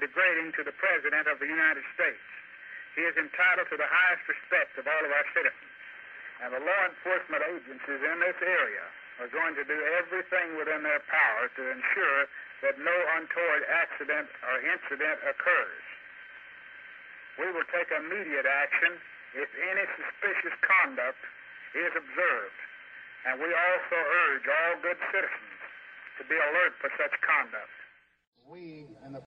degrading to the President of the United States. He is entitled to the highest respect of all of our citizens. And the law enforcement agencies in this area are going to do everything within their power to ensure that no untoward accident or incident occurs. We will take immediate action if any suspicious conduct is observed. And we also urge all good citizens to be alert for such conduct. We and the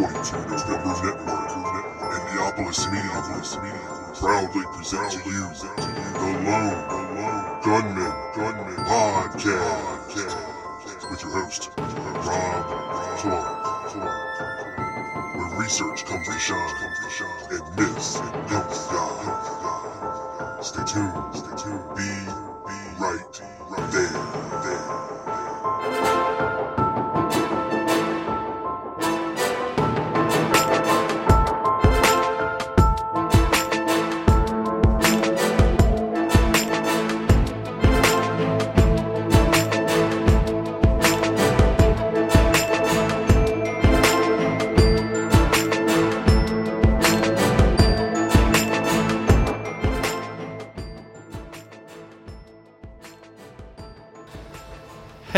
Twenty-two November Network, Indianapolis Media, proudly present to you the Lone Gunman Podcast. With your host Rob Clark, where research comes to shine and myths don't die. Stay tuned, be right there.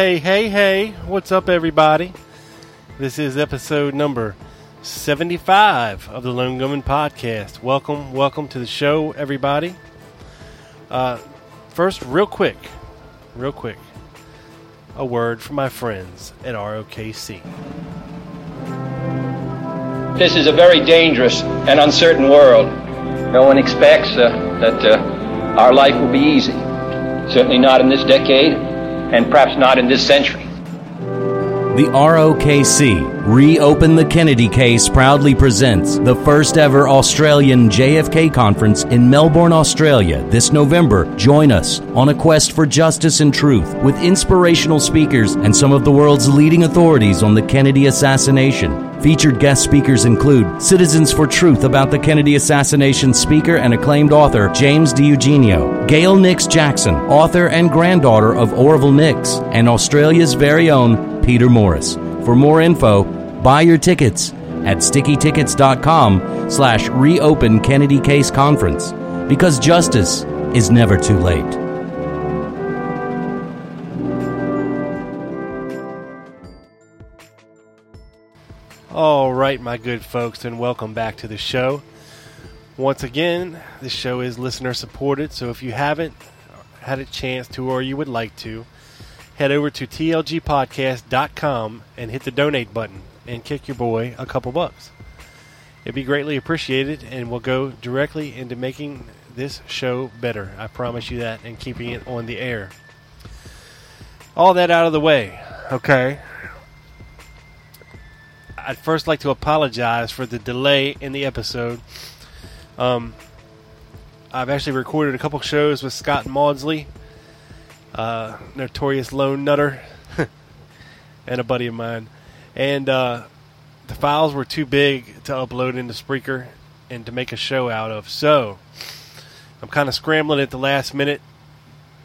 Hey, hey, hey, what's up, everybody? This is episode number 75 of the Lone Gunman Podcast. Welcome, welcome to the show, everybody. Uh, first, real quick, real quick, a word from my friends at ROKC. This is a very dangerous and uncertain world. No one expects uh, that uh, our life will be easy. Certainly not in this decade, and perhaps not in this century. The ROKC, Reopen the Kennedy Case, proudly presents the first ever Australian JFK conference in Melbourne, Australia this November. Join us on a quest for justice and truth with inspirational speakers and some of the world's leading authorities on the Kennedy assassination. Featured guest speakers include Citizens for Truth about the Kennedy assassination speaker and acclaimed author James DiEugenio, Gail Nix Jackson, author and granddaughter of Orville Nix, and Australia's very own Peter Morris. For more info, buy your tickets at stickytickets.com slash reopen Kennedy Case Conference because justice is never too late. All right, my good folks, and welcome back to the show. Once again, this show is listener supported, so if you haven't had a chance to or you would like to, head over to tlgpodcast.com and hit the donate button and kick your boy a couple bucks. It'd be greatly appreciated and will go directly into making this show better. I promise you that, and keeping it on the air. All that out of the way, okay? I'd first like to apologize for the delay in the episode. Um, I've actually recorded a couple shows with Scott Maudsley, uh, notorious lone nutter, and a buddy of mine, and uh, the files were too big to upload into Spreaker and to make a show out of. So I'm kind of scrambling at the last minute.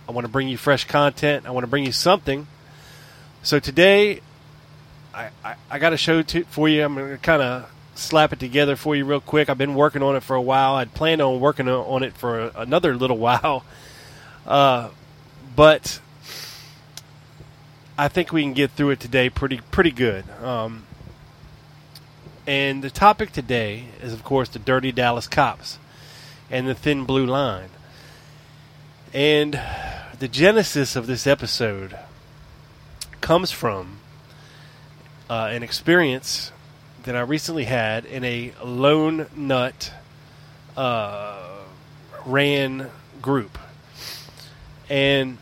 I want to bring you fresh content. I want to bring you something. So today I, I, I got a show to, for you. I'm going to kind of slap it together for you real quick. I've been working on it for a while. I'd planned on working on it for a, another little while. Uh, but I think we can get through it today pretty pretty good. Um, and the topic today is, of course, the dirty Dallas cops and the thin blue line. And the genesis of this episode comes from uh, an experience that I recently had in a lone nut uh, ran group. And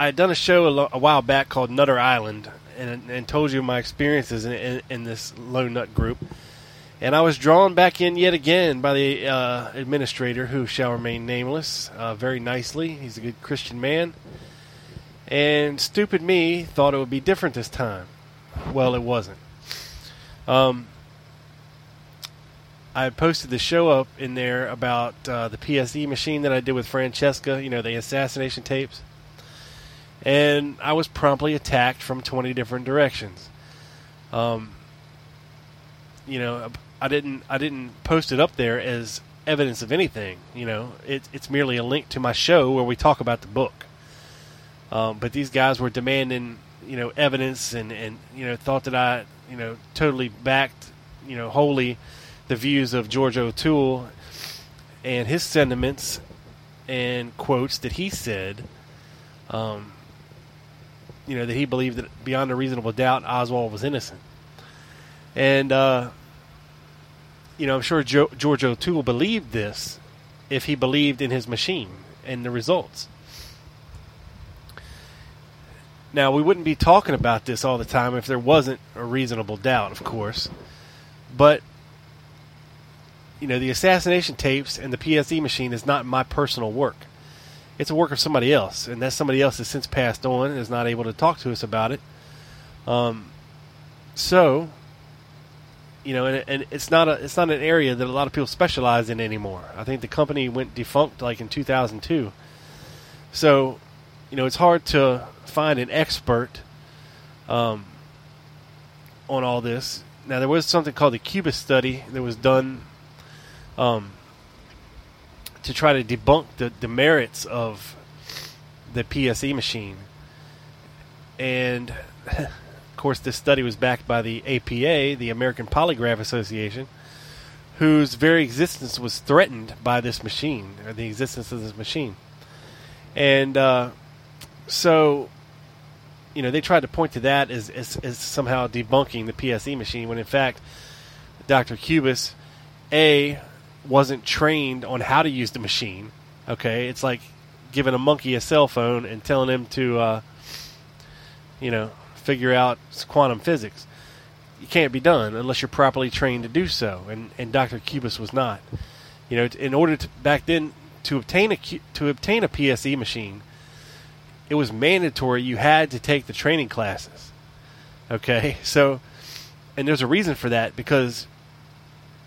I had done a show a, lo- a while back called Nutter Island and, and told you my experiences in, in, in this low nut group. And I was drawn back in yet again by the uh, administrator, who shall remain nameless, uh, very nicely. He's a good Christian man. And stupid me thought it would be different this time. Well, it wasn't. Um, I posted the show up in there about uh, the PSE machine that I did with Francesca, you know, the assassination tapes. And I was promptly attacked from 20 different directions. Um, you know, I didn't I didn't post it up there as evidence of anything. You know, it, it's merely a link to my show where we talk about the book. Um, but these guys were demanding, you know, evidence and, and you know thought that I, you know, totally backed, you know, wholly the views of George O'Toole and his sentiments and quotes that he said. Um, you know that he believed that beyond a reasonable doubt Oswald was innocent, and uh, you know I'm sure jo- George O'Toole believed this if he believed in his machine and the results. Now, we wouldn't be talking about this all the time if there wasn't a reasonable doubt, of course. But, you know, the assassination tapes and the PSE machine is not my personal work. It's a work of somebody else, and that somebody else has since passed on and is not able to talk to us about it. Um, so, you know, and, and it's not a it's not an area that a lot of people specialize in anymore. I think the company went defunct like in 2002. So, you know, it's hard to find an expert um, on all this. Now, there was something called the Kubis study that was done um, to try to debunk the, the merits of the PSE machine. And, of course, this study was backed by the APA, the American Polygraph Association, whose very existence was threatened by this machine, or the existence of this machine. And uh, so you know, they tried to point to that as, as, as somehow debunking the PSE machine, when in fact, Dr. Kubis, A, wasn't trained on how to use the machine. Okay, it's like giving a monkey a cell phone and telling him to, uh, you know, figure out quantum physics. You can't be done unless you're properly trained to do so, and and Dr. Kubis was not. You know, in order to back then to obtain a to obtain a PSE machine, it was mandatory you had to take the training classes. Okay, so and there's a reason for that because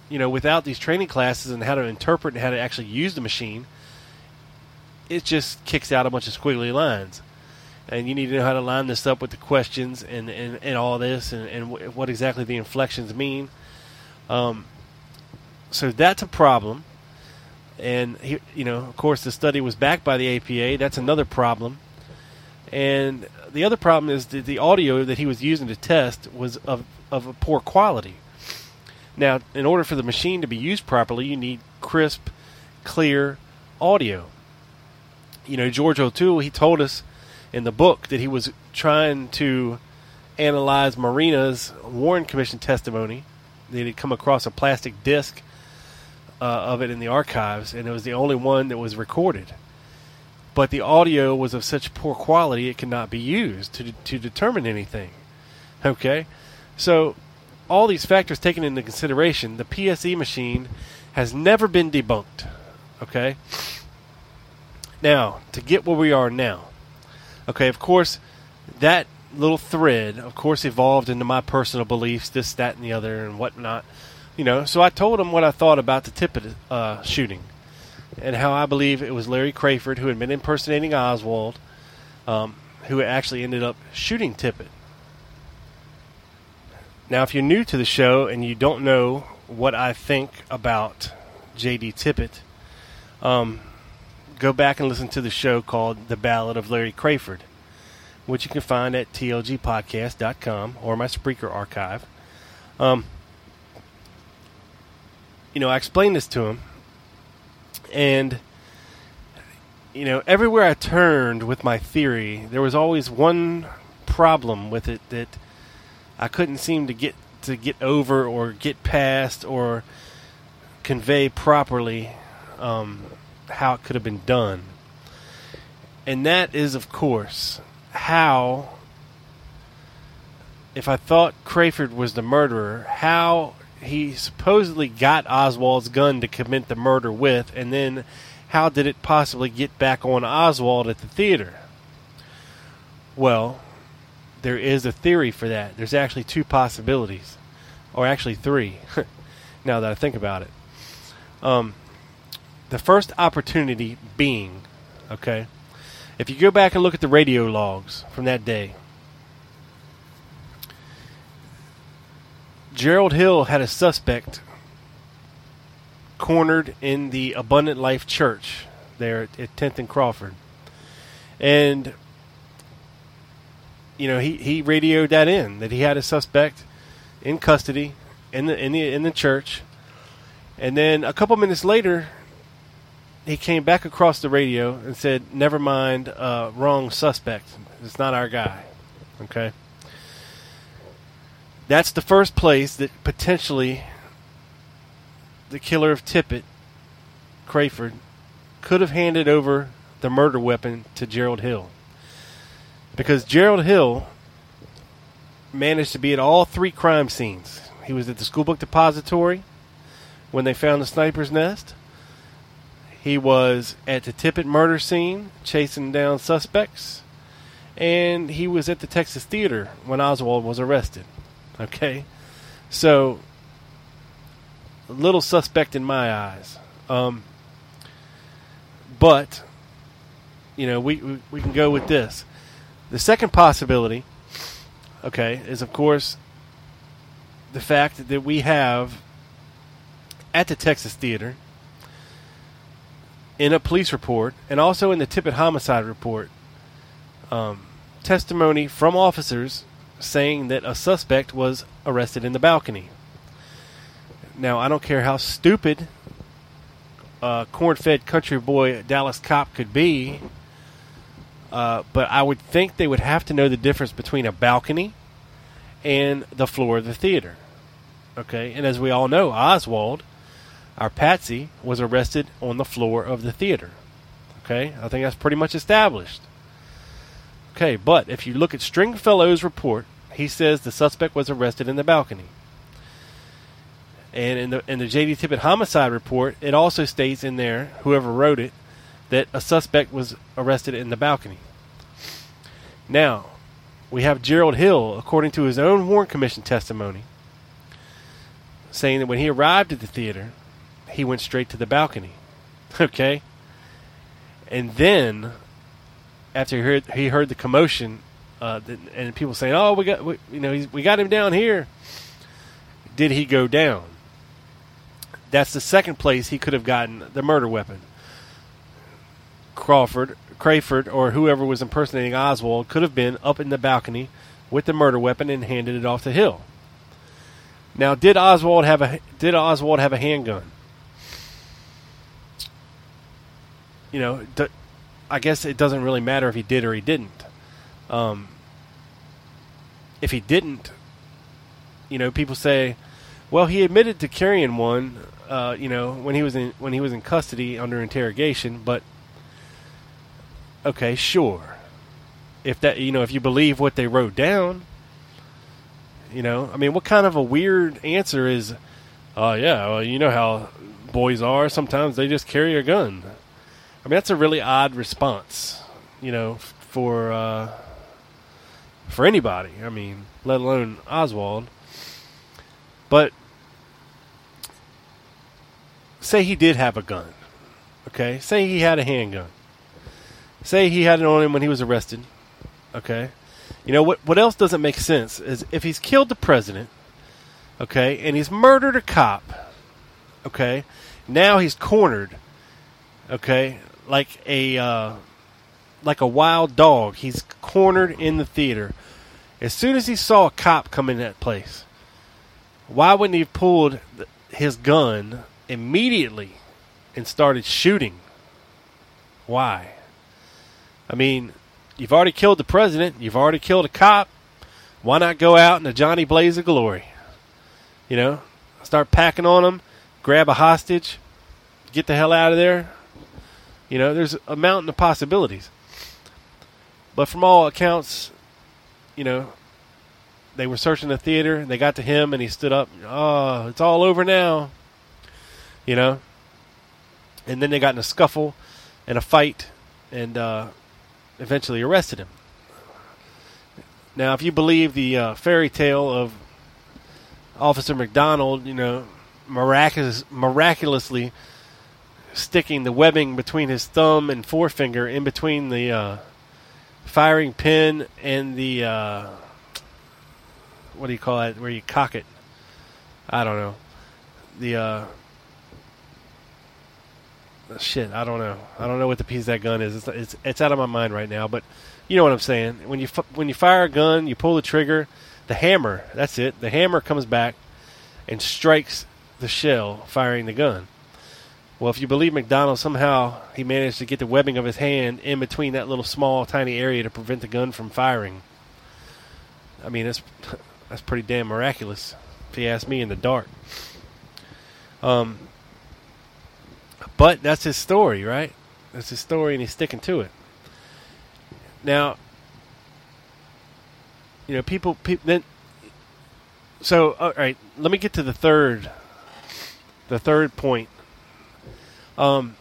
you know without these training classes and how to interpret and how to actually use the machine, it just kicks out a bunch of squiggly lines. And you need to know how to line this up with the questions and, and, and all this and, and w- what exactly the inflections mean. Um, so that's a problem. And, he, you know, of course, the study was backed by the APA. That's another problem. And the other problem is that the audio that he was using to test was of, of a poor quality. Now, in order for the machine to be used properly, you need crisp, clear audio. You know, George O'Toole, he told us in the book that he was trying to analyze Marina's Warren Commission testimony. That he'd come across a plastic disc uh, of it in the archives, and it was the only one that was recorded but the audio was of such poor quality it could not be used to, to determine anything. Okay? So, all these factors taken into consideration, the PSE machine has never been debunked. Okay? Now, to get where we are now. Okay, of course, that little thread, of course, evolved into my personal beliefs, this, that, and the other, and whatnot. You know, so I told him what I thought about the Tippit uh, shooting and how I believe it was Larry Crayford who had been impersonating Oswald, um, who actually ended up shooting Tippit. Now, if you're new to the show and you don't know what I think about J.D. Tippit, um, go back and listen to the show called The Ballad of Larry Crayford, which you can find at tlgpodcast.com or my Spreaker archive. Um, you know, I explained this to him, and you know, everywhere I turned with my theory, there was always one problem with it that I couldn't seem to get to get over or get past or convey properly um, how it could have been done. And that is, of course, how, if I thought Crayford was the murderer, how he supposedly got Oswald's gun to commit the murder with, and then how did it possibly get back on Oswald at the theater? Well, there is a theory for that. There's actually two possibilities, or actually three, now that I think about it. Um, the first opportunity being, okay, if you go back and look at the radio logs from that day, Gerald Hill had a suspect cornered in the Abundant Life Church there at 10th and Crawford. And, you know, he, he radioed that in, that he had a suspect in custody in the, in the, in the church. And then a couple minutes later, he came back across the radio and said, "Never mind, uh, wrong suspect. It's not our guy." Okay. That's the first place that potentially the killer of Tippit, Crayford, could have handed over the murder weapon to Gerald Hill. Because Gerald Hill managed to be at all three crime scenes. He was at the schoolbook depository when they found the sniper's nest. He was at the Tippit murder scene chasing down suspects. And he was at the Texas Theater when Oswald was arrested. Okay? So, a little suspect in my eyes. Um, but, you know, we, we, we can go with this. The second possibility, okay, is of course the fact that we have at the Texas Theater in a police report and also in the Tippit homicide report um, testimony from officers saying that a suspect was arrested in the balcony. Now, I don't care how stupid a corn fed country boy Dallas cop could be, uh, but I would think they would have to know the difference between a balcony and the floor of the theater. Okay, and as we all know, Oswald our Patsy was arrested on the floor of the theater. Okay, I think that's pretty much established. Okay, but if you look at Stringfellow's report, he says the suspect was arrested in the balcony. And in the in the JD Tippit homicide report, it also states in there, whoever wrote it, that a suspect was arrested in the balcony. Now, we have Gerald Hill, according to his own Warren Commission testimony, saying that when he arrived at the theater, he went straight to the balcony. Okay? And then, after he heard, he heard the commotion, uh, and people saying, "Oh, we got, we, you know, we got him down here." Did he go down? That's the second place he could have gotten the murder weapon. Crawford, Crayford, or whoever was impersonating Oswald could have been up in the balcony with the murder weapon and handed it off to Hill. Now, did Oswald have a did Oswald have a handgun? you know, I guess it doesn't really matter if he did or he didn't. Um, if he didn't, you know, people say, well, he admitted to carrying one, uh, you know, when he was in when he was in custody under interrogation. But okay, sure. If that, you know, if you believe what they wrote down, you know, I mean, what kind of a weird answer is? Uh, yeah, well, you know how boys are. Sometimes they just carry a gun. I mean, that's a really odd response, you know, for uh, for anybody. I mean, let alone Oswald. But say he did have a gun. Okay, say he had a handgun. Say he had it on him when he was arrested. Okay, you know what? What else doesn't make sense is if he's killed the president. Okay, and he's murdered a cop. Okay, now he's cornered. Okay, like a uh, like a wild dog. He's cornered in the theater. As soon as he saw a cop come in that place, why wouldn't he have pulled his gun immediately and started shooting? Why? I mean, you've already killed the president. You've already killed a cop. Why not go out in a Johnny Blaze of glory? You know, start packing on them, grab a hostage, get the hell out of there. You know, there's a mountain of possibilities. But from all accounts, you know, they were searching the theater and they got to him and he stood up. Oh, it's all over now. You know? And then they got in a scuffle and a fight and uh, eventually arrested him. Now, if you believe the uh, fairy tale of Officer McDonald, you know, miraculous, miraculously sticking the webbing between his thumb and forefinger in between the uh, firing pin and the uh, what do you call it? Where you cock it? I don't know. The uh, shit. I don't know. I don't know what the piece of that gun is. It's, it's it's out of my mind right now. But you know what I'm saying. When you when you fire a gun, you pull the trigger. The hammer. That's it. The hammer comes back and strikes the shell, firing the gun. Well, if you believe McDonald, somehow he managed to get the webbing of his hand in between that little small, tiny area to prevent the gun from firing. I mean, that's that's pretty damn miraculous, if you ask me. In the dark. Um, but that's his story, right? That's his story, and he's sticking to it. Now, you know, people, people then. So, all right, let me get to the third, the third point. Um,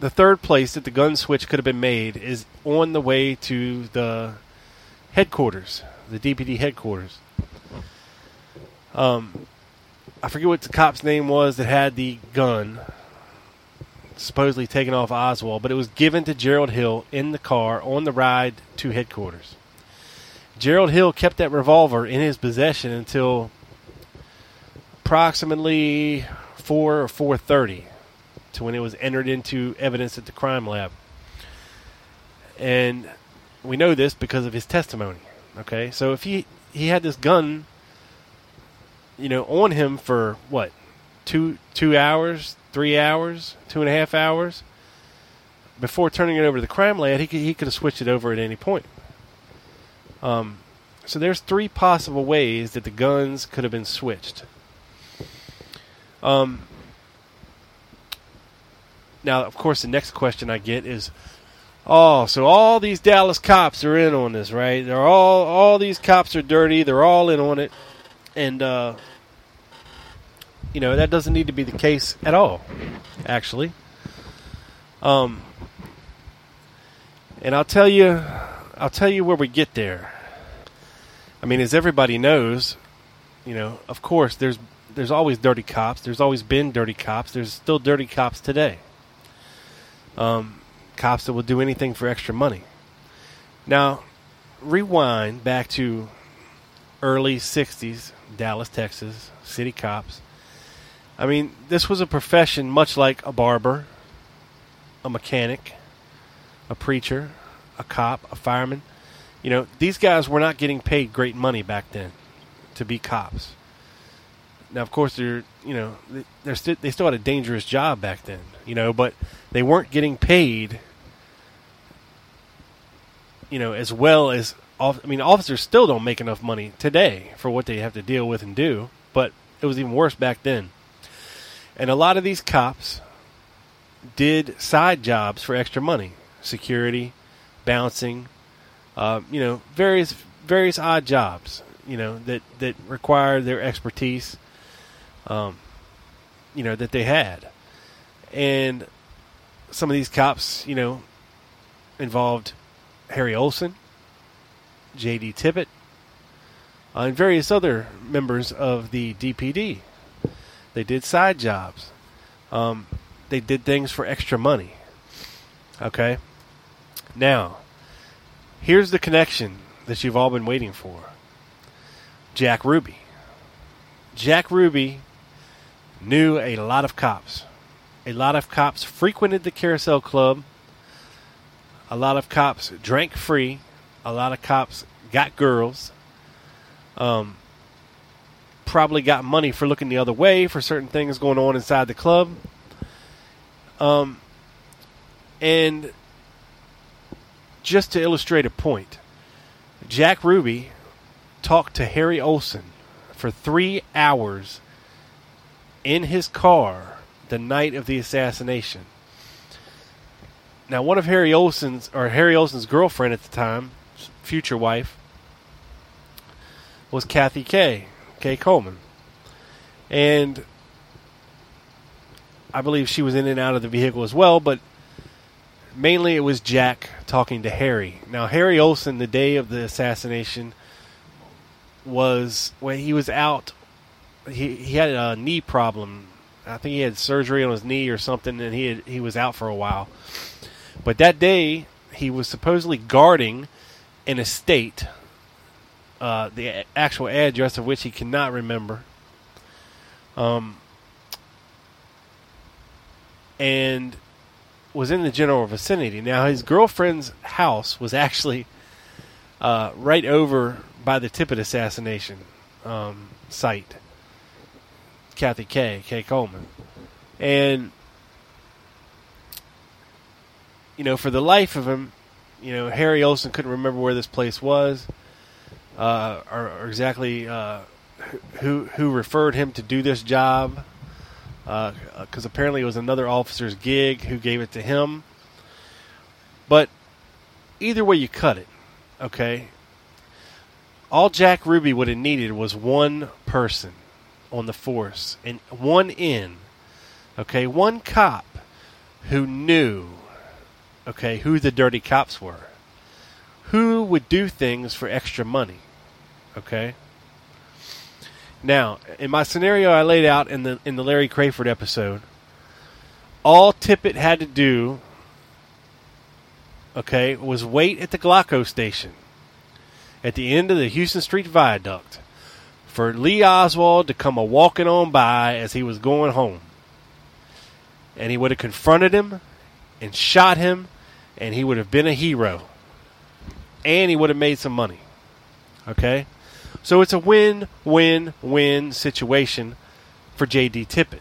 the third place that the gun switch could have been made is on the way to the headquarters, the DPD headquarters. Um, I forget what the cop's name was that had the gun, supposedly taken off Oswald, but it was given to Gerald Hill in the car on the ride to headquarters. Gerald Hill kept that revolver in his possession until approximately four or four thirty, to when it was entered into evidence at the crime lab. And we know this because of his testimony. Okay, so if he he had this gun, you know, on him for what, two two hours, three hours, two and a half hours, before turning it over to the crime lab, he could he could have switched it over at any point. Um, so there's three possible ways that the guns could have been switched. Um, now, of course, the next question I get is, oh, so all these Dallas cops are in on this, right? They're all all these cops are dirty. They're all in on it, and uh, you know that doesn't need to be the case at all, actually. Um, and I'll tell you, I'll tell you where we get there. I mean, as everybody knows, you know, of course, there's there's always dirty cops. There's always been dirty cops. There's still dirty cops today. Um, cops that will do anything for extra money. Now, rewind back to early '60s, Dallas, Texas, city cops. I mean, this was a profession much like a barber, a mechanic, a preacher, a cop, a fireman. You know, these guys were not getting paid great money back then to be cops. Now, of course, they're you know they're st- they still had a dangerous job back then, you know, but they weren't getting paid, you know, as well as I mean, officers still don't make enough money today for what they have to deal with and do, but it was even worse back then. And a lot of these cops did side jobs for extra money, security, bouncing, uh, you know, various various odd jobs, you know, that that required their expertise, um, you know, that they had, and some of these cops, you know, involved Harry Olsen, J.D. Tippit, uh, and various other members of the DPD. They did side jobs. Um, they did things for extra money. Okay? Now, here's the connection that you've all been waiting for Jack Ruby. Jack Ruby knew a lot of cops. a lot of cops frequented the Carousel Club. A lot of cops drank free. A lot of cops got girls. Um, probably got money for looking the other way for certain things going on inside the club. Um, and just to illustrate a point, Jack Ruby talked to Harry Olsen for three hours in his car the night of the assassination. Now, one of Harry Olsen's or Harry Olsen's girlfriend at the time, future wife, was Kathy Kay, Kay Coleman, and I believe she was in and out of the vehicle as well. But mainly, it was Jack talking to Harry. Now, Harry Olsen, the day of the assassination, was when he was out. He he had a knee problem. I think he had surgery on his knee or something, and he had, he was out for a while. But that day, he was supposedly guarding an estate, uh, the actual address of which he cannot remember. Um, and was in the general vicinity. Now, his girlfriend's house was actually uh, right over by the Tippit assassination um, site. Kathy Kay, Kay Coleman. And, you know, for the life of him, you know, Harry Olsen couldn't remember where this place was uh, or, or, exactly uh, who, who referred him to do this job because uh, apparently it was another officer's gig who gave it to him. But either way you cut it, okay, all Jack Ruby would have needed was one person on the force and one in, okay, one cop who knew, okay, who the dirty cops were, who would do things for extra money, okay. Now, in my scenario I laid out in the in the Larry Crayford episode, all Tippit had to do, okay, was wait at the Gloco station at the end of the Houston Street Viaduct for Lee Oswald to come a walking on by as he was going home. And he would have confronted him and shot him, and he would have been a hero. And he would have made some money. Okay? So it's a win win win situation for J.D. Tippit.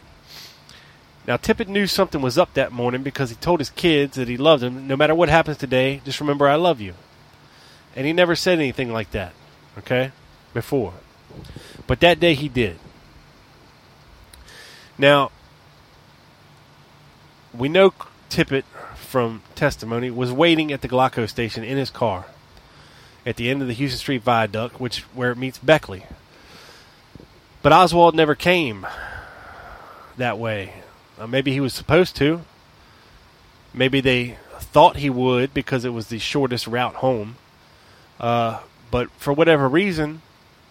Now, Tippit knew something was up that morning because he told his kids that he loved them. No matter what happens today, just remember I love you. And he never said anything like that, okay, before. But that day he did. Now, we know Tippit from testimony was waiting at the Glocko station in his car at the end of the Houston Street Viaduct, which where it meets Beckley. But Oswald never came that way. Uh, maybe he was supposed to. Maybe they thought he would because it was the shortest route home. Uh, but for whatever reason,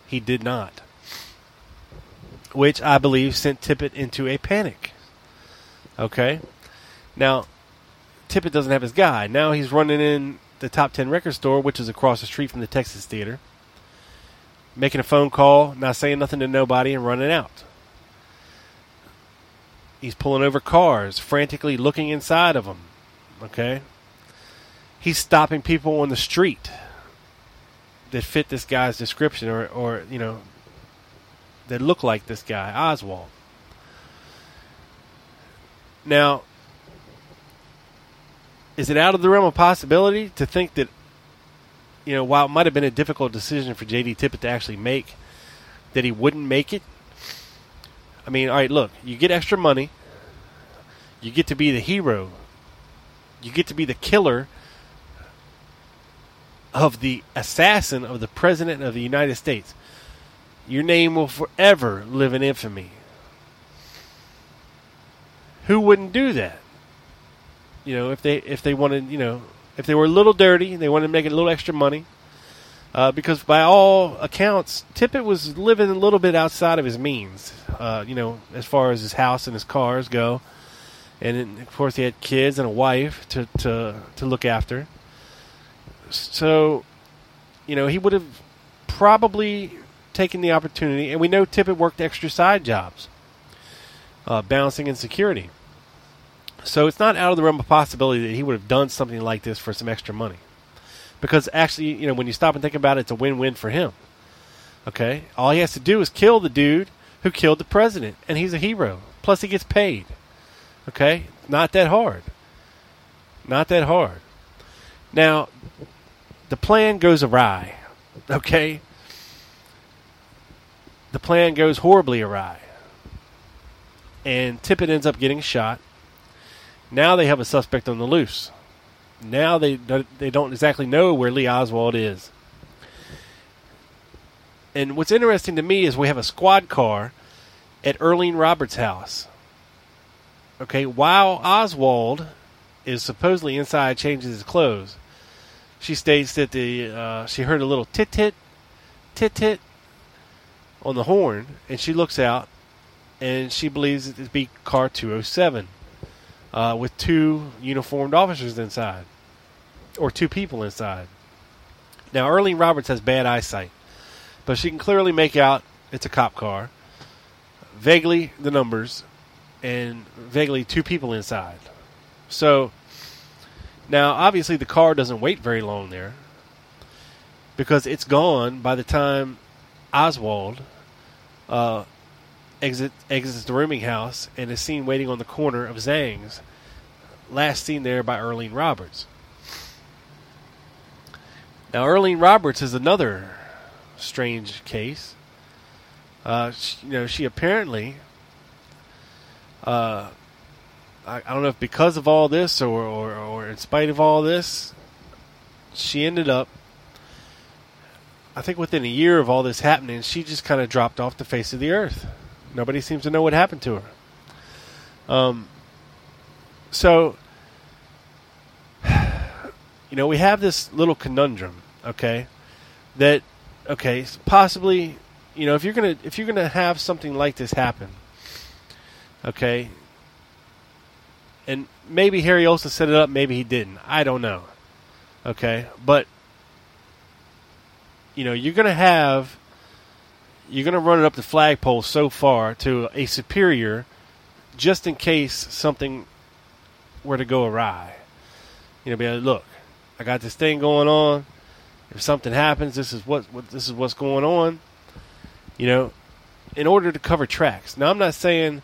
he did not. Which I believe sent Tippit into a panic. Okay? Now, Tippit doesn't have his guy. Now he's running in the top 10 record store, which is across the street from the Texas Theater, making a phone call, not saying nothing to nobody, and running out. He's pulling over cars, frantically looking inside of them. Okay? He's stopping people on the street that fit this guy's description or, or you know that look like this guy Oswald. Now, is it out of the realm of possibility to think that you know while it might have been a difficult decision for JD Tippit to actually make, that he wouldn't make it? I mean, all right, look, you get extra money, you get to be the hero, you get to be the killer of the assassin of the President of the United States. Your name will forever live in infamy. Who wouldn't do that? You know, if they if they wanted, you know, if they were a little dirty, they wanted to make a little extra money. Uh, because by all accounts, Tippit was living a little bit outside of his means. Uh, you know, as far as his house and his cars go, and of course he had kids and a wife to to to look after. So, you know, he would have probably taken the opportunity, and we know Tippit worked extra side jobs, uh, balancing and security. So it's not out of the realm of possibility that he would have done something like this for some extra money. Because actually, you know, when you stop and think about it, it's a win win for him. Okay? All he has to do is kill the dude who killed the president, and he's a hero. Plus, he gets paid. Okay? Not that hard. Not that hard. Now, the plan goes awry. Okay? The plan goes horribly awry. And Tippit ends up getting shot. Now they have a suspect on the loose. Now they they don't exactly know where Lee Oswald is. And what's interesting to me is we have a squad car at Earlene Roberts' house. Okay, while Oswald is supposedly inside changing his clothes, she states that the uh, she heard a little tit tit tit tit on the horn, and she looks out, and she believes it to be car 207 uh, with two uniformed officers inside, or two people inside. Now, Earlene Roberts has bad eyesight, but she can clearly make out it's a cop car, vaguely the numbers, and vaguely two people inside. So, now obviously the car doesn't wait very long there because it's gone by the time Oswald uh, exit, exits the rooming house and is seen waiting on the corner of Zang's, last seen there by Earlene Roberts. Now, Earlene Roberts is another strange case. Uh, she, you know, she apparently, uh, I, I, don't know if because of all this or, or, or in spite of all this, she ended up I think within a year of all this happening, she just kind of dropped off the face of the earth. Nobody seems to know what happened to her. Um, so, you know, we have this little conundrum, okay? That, okay, possibly, you know, if you're gonna if you're gonna have something like this happen, okay, and maybe Harry Olsen set it up, maybe he didn't. I don't know. Okay, but you know, you're to have, you're going to run it up the flagpole so far to a superior just in case something were to go awry. You know, be like, look, I got this thing going on. If something happens, this is what, what this is what's going on. You know, in order to cover tracks. Now, I'm not saying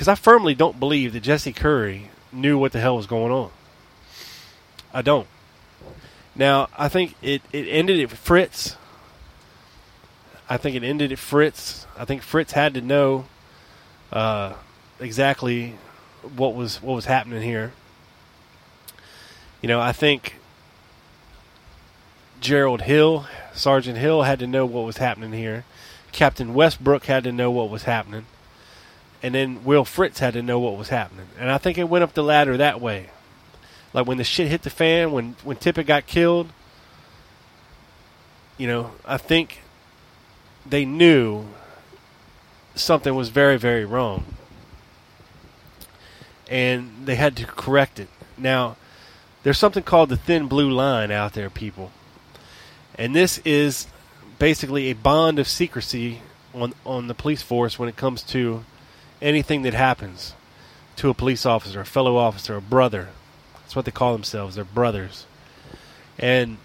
because I firmly don't believe that Jesse Curry knew what the hell was going on. I don't. Now, I think it, it ended at Fritz. I think it ended at Fritz. I think Fritz had to know uh, exactly what was what was happening here. You know, I think Gerald Hill, Sergeant Hill, had to know what was happening here. Captain Westbrook had to know what was happening. And then Will Fritz had to know what was happening. And I think it went up the ladder that way. Like when the shit hit the fan, when when Tippit got killed, you know, I think they knew something was very very wrong, and they had to correct it. Now, there's something called the thin blue line out there, people, and this is basically a bond of secrecy on on the police force when it comes to anything that happens to a police officer, a fellow officer, a brother, that's what they call themselves. They're brothers. And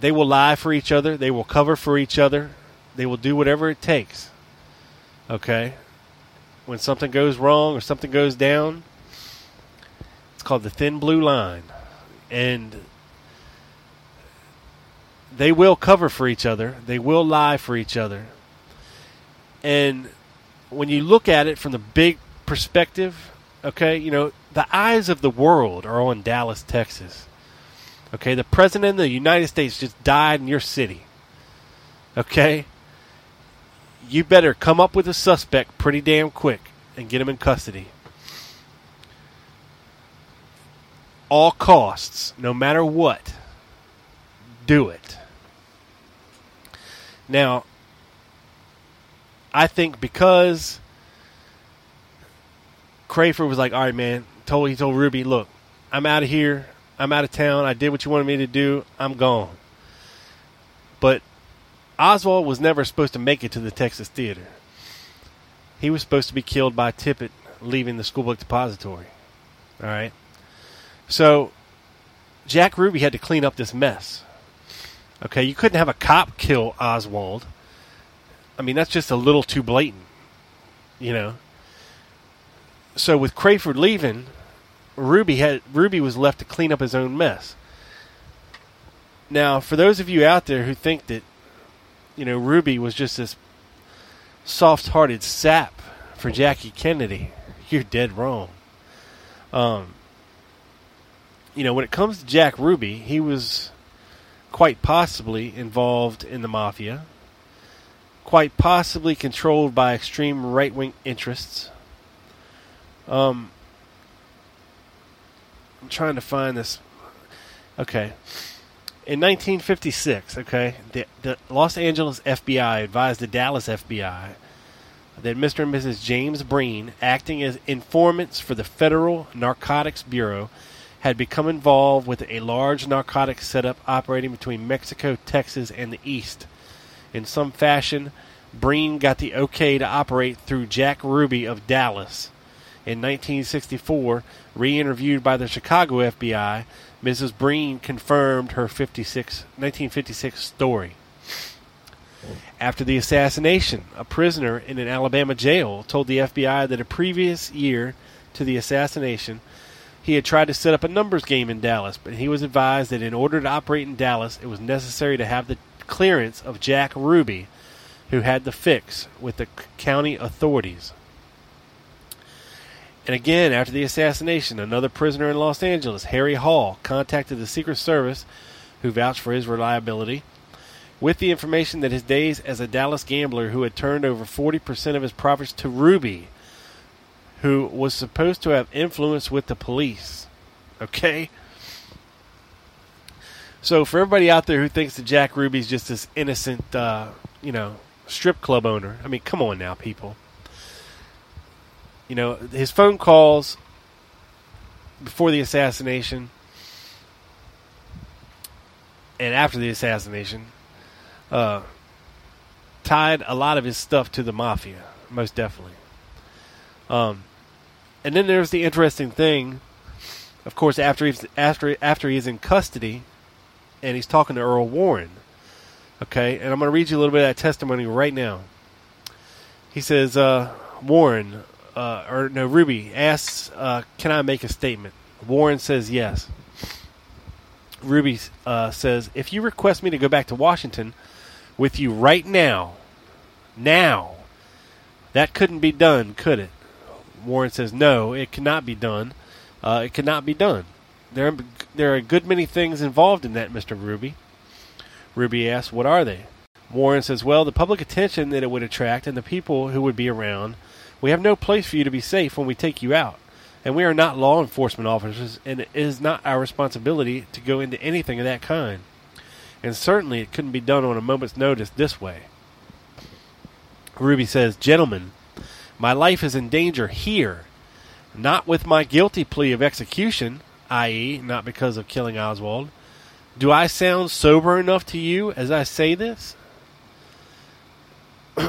they will lie for each other. They will cover for each other. They will do whatever it takes. Okay? When something goes wrong or something goes down, it's called the thin blue line. And they will cover for each other. They will lie for each other. And when you look at it from the big perspective, okay, you know, the eyes of the world are on Dallas, Texas. Okay, the president of the United States just died in your city. Okay? You better come up with a suspect pretty damn quick and get him in custody. All costs, no matter what, do it. Now, I think because Crayford was like, "All right, man, told he told Ruby, look, I'm out of here. I'm out of town. I did what you wanted me to do. I'm gone. But Oswald was never supposed to make it to the Texas Theater. He was supposed to be killed by Tippit leaving the school book depository. All right. So Jack Ruby had to clean up this mess. Okay, you couldn't have a cop kill Oswald. I mean, that's just a little too blatant, you know. So with Crayford leaving, Ruby had Ruby was left to clean up his own mess. Now, for those of you out there who think that, you know, Ruby was just this soft-hearted sap for Jackie Kennedy, you're dead wrong. Um, you know, when it comes to Jack Ruby, he was quite possibly involved in the mafia, quite possibly controlled by extreme right wing interests. Um, I'm trying to find this. Okay. In 1956, okay, the, the Los Angeles FBI advised the Dallas FBI that Mr. and Mrs. James Breen, acting as informants for the Federal Narcotics Bureau, had become involved with a large narcotics setup operating between Mexico, Texas, and the East. In some fashion, Breen got the okay to operate through Jack Ruby of Dallas. In 1964, re interviewed by the Chicago FBI, Mrs. Breen confirmed her 56, 1956 story. After the assassination, a prisoner in an Alabama jail told the FBI that a previous year to the assassination, he had tried to set up a numbers game in Dallas, but he was advised that in order to operate in Dallas, it was necessary to have the clearance of Jack Ruby, who had the fix with the county authorities. And again, after the assassination, another prisoner in Los Angeles, Harry Hall, contacted the Secret Service, who vouched for his reliability, with the information that his days as a Dallas gambler who had turned over 40% of his profits to Ruby, who was supposed to have influence with the police. Okay? So, for everybody out there who thinks that Jack Ruby's just this innocent, uh, you know, strip club owner, I mean, come on now, people. You know, his phone calls before the assassination and after the assassination uh, tied a lot of his stuff to the mafia, most definitely. Um, and then there's the interesting thing, of course, after he's after after he's in custody, and he's talking to Earl Warren. Okay, and I'm going to read you a little bit of that testimony right now. He says, uh, Warren, uh, or no, Ruby asks, uh, "Can I make a statement?" Warren says yes. Ruby uh, says, "If you request me to go back to Washington with you right now, now, that couldn't be done, could it?" Warren says, "No, it cannot be done. Uh, it cannot be done. There, there are a good many things involved in that, Mister Ruby." Ruby asks, "What are they?" Warren says, "Well, the public attention that it would attract and the people who would be around. We have no place for you to be safe when we take you out, and we are not law enforcement officers, and it is not our responsibility to go into anything of that kind. And certainly, it couldn't be done on a moment's notice this way." Ruby says, "Gentlemen." My life is in danger here, not with my guilty plea of execution, i.e., not because of killing Oswald. Do I sound sober enough to you as I say this?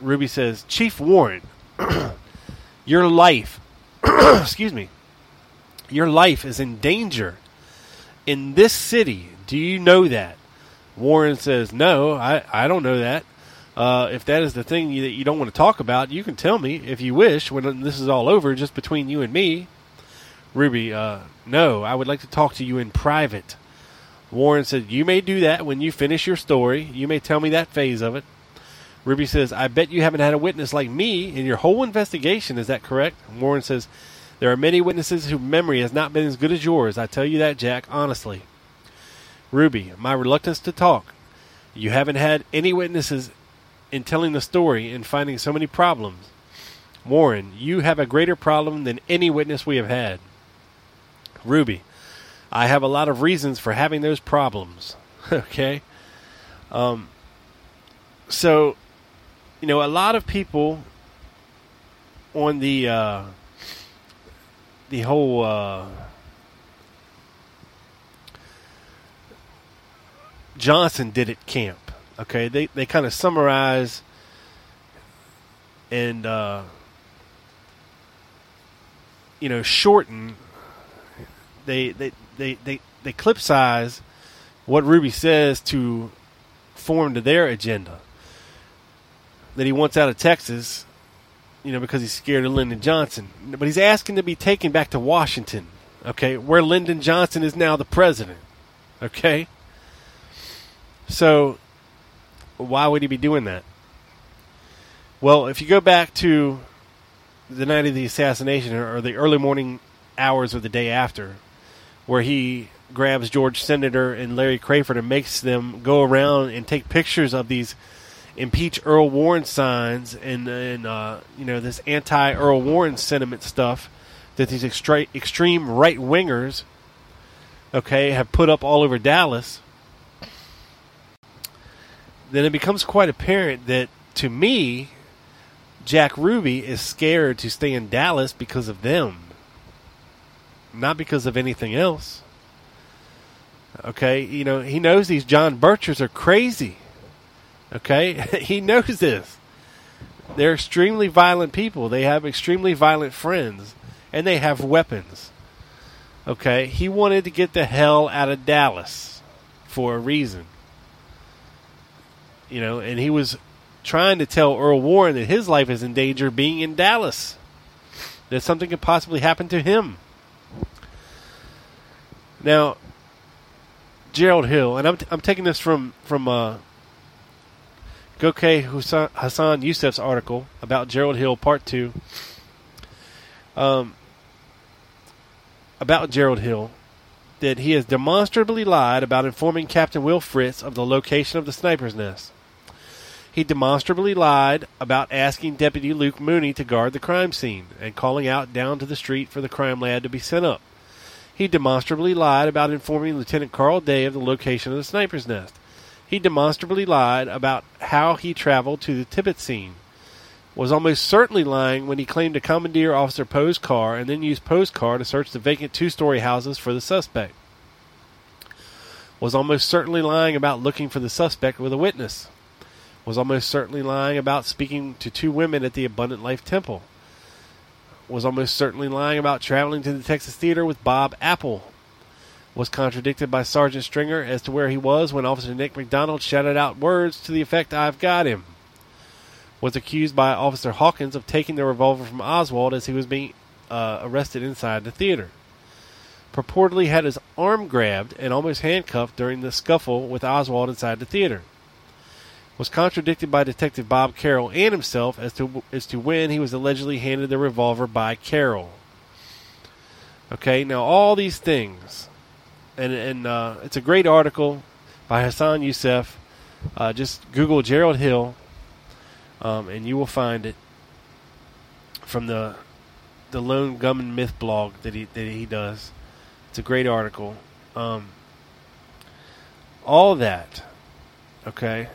Ruby says, Chief Warren, your life, excuse me, your life is in danger in this city. Do you know that? Warren says, No, I, I don't know that. Uh, if that is the thing you, that you don't want to talk about, you can tell me if you wish when this is all over, just between you and me. Ruby, uh, no, I would like to talk to you in private. Warren said, You may do that when you finish your story. You may tell me that phase of it. Ruby says, I bet you haven't had a witness like me in your whole investigation. Is that correct? Warren says, There are many witnesses whose memory has not been as good as yours. I tell you that, Jack, honestly. Ruby, my reluctance to talk. You haven't had any witnesses in telling the story and finding so many problems. Warren, you have a greater problem than any witness we have had. Ruby, I have a lot of reasons for having those problems. okay? Um, so, you know, a lot of people on the uh, the whole uh, Johnson did it camp. Okay, they they kind of summarize and uh, you know, shorten. They they they they, they clip size what Ruby says to form to their agenda. That he wants out of Texas, you know, because he's scared of Lyndon Johnson. But he's asking to be taken back to Washington, okay, where Lyndon Johnson is now the president, okay? So, why would he be doing that? Well, if you go back to the night of the assassination or the early morning hours of the day after, where he grabs George Senator and Larry Crafard and makes them go around and take pictures of these impeach Earl Warren signs and and uh, you know this anti Earl Warren sentiment stuff that these extra- extreme right wingers, okay, have put up all over Dallas. Then it becomes quite apparent that to me, Jack Ruby is scared to stay in Dallas because of them, not because of anything else. Okay, you know, he knows these John Birchers are crazy. Okay, he knows this. They're extremely violent people. They have extremely violent friends, and they have weapons. Okay, he wanted to get the hell out of Dallas for a reason. You know, and he was trying to tell Earl Warren that his life is in danger being in Dallas. That something could possibly happen to him. Now, Gerald Hill, and I'm, t- I'm taking this from from uh, Gokay Hassan Youssef's article about Gerald Hill, Part Two. Um, about Gerald Hill, that he has demonstrably lied about informing Captain Will Fritz of the location of the sniper's nest. He demonstrably lied about asking Deputy Luke Mooney to guard the crime scene and calling out down to the street for the crime lad to be sent up. He demonstrably lied about informing Lieutenant Carl Day of the location of the sniper's nest. He demonstrably lied about how he traveled to the Tippit scene. Was almost certainly lying when he claimed to commandeer Officer Poe's car and then used Poe's car to search the vacant two story houses for the suspect. Was almost certainly lying about looking for the suspect with a witness was almost certainly lying about speaking to two women at the Abundant Life Temple, was almost certainly lying about traveling to the Texas Theater with Bob Apple, was contradicted by Sergeant Stringer as to where he was when Officer Nick McDonald shouted out words to the effect, I've got him, was accused by Officer Hawkins of taking the revolver from Oswald as he was being uh, arrested inside the theater. Purportedly had his arm grabbed and almost handcuffed during the scuffle with Oswald inside the theater was contradicted by Detective Bob Carroll and himself as to as to when he was allegedly handed the revolver by Carroll. Okay, now all these things, and and uh, it's a great article by Hassan Youssef. Uh, just Google Gerald Hill, um, and you will find it from the the Lone Gunman Myth blog that he that he does. It's a great article. Um, all that, okay,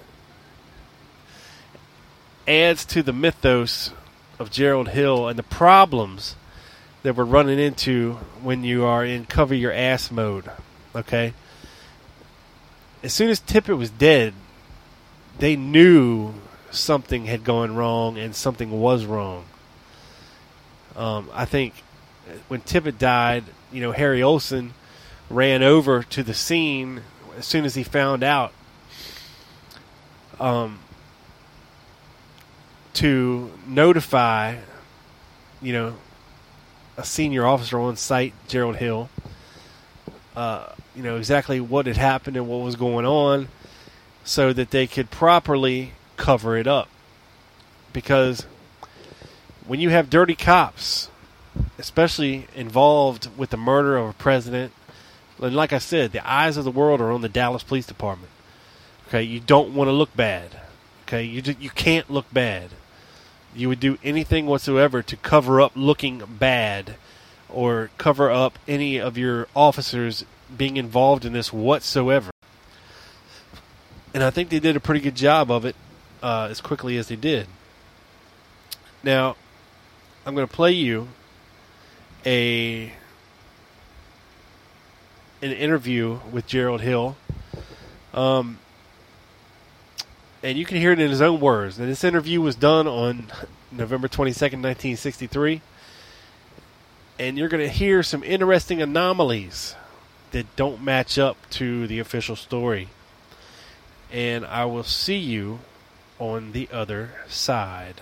adds to the mythos of Gerald Hill and the problems that we're running into when you are in cover your ass mode. Okay? As soon as Tippit was dead, they knew something had gone wrong and something was wrong. Um, I think when Tippit died, you know, Harry Olson ran over to the scene as soon as he found out. Um, to notify, you know, a senior officer on site, Gerald Hill, uh, you know, exactly what had happened and what was going on so that they could properly cover it up. Because when you have dirty cops, especially involved with the murder of a president, and like I said, the eyes of the world are on the Dallas Police Department. Okay, you don't want to look bad. Okay, you you can't look bad you would do anything whatsoever to cover up looking bad or cover up any of your officers being involved in this whatsoever. And I think they did a pretty good job of it uh, as quickly as they did. Now, I'm going to play you a an interview with Gerald Hill. Um, and you can hear it in his own words. And this interview was done on November 22nd, 1963. and you're going to hear some interesting anomalies that don't match up to the official story. And I will see you on the other side.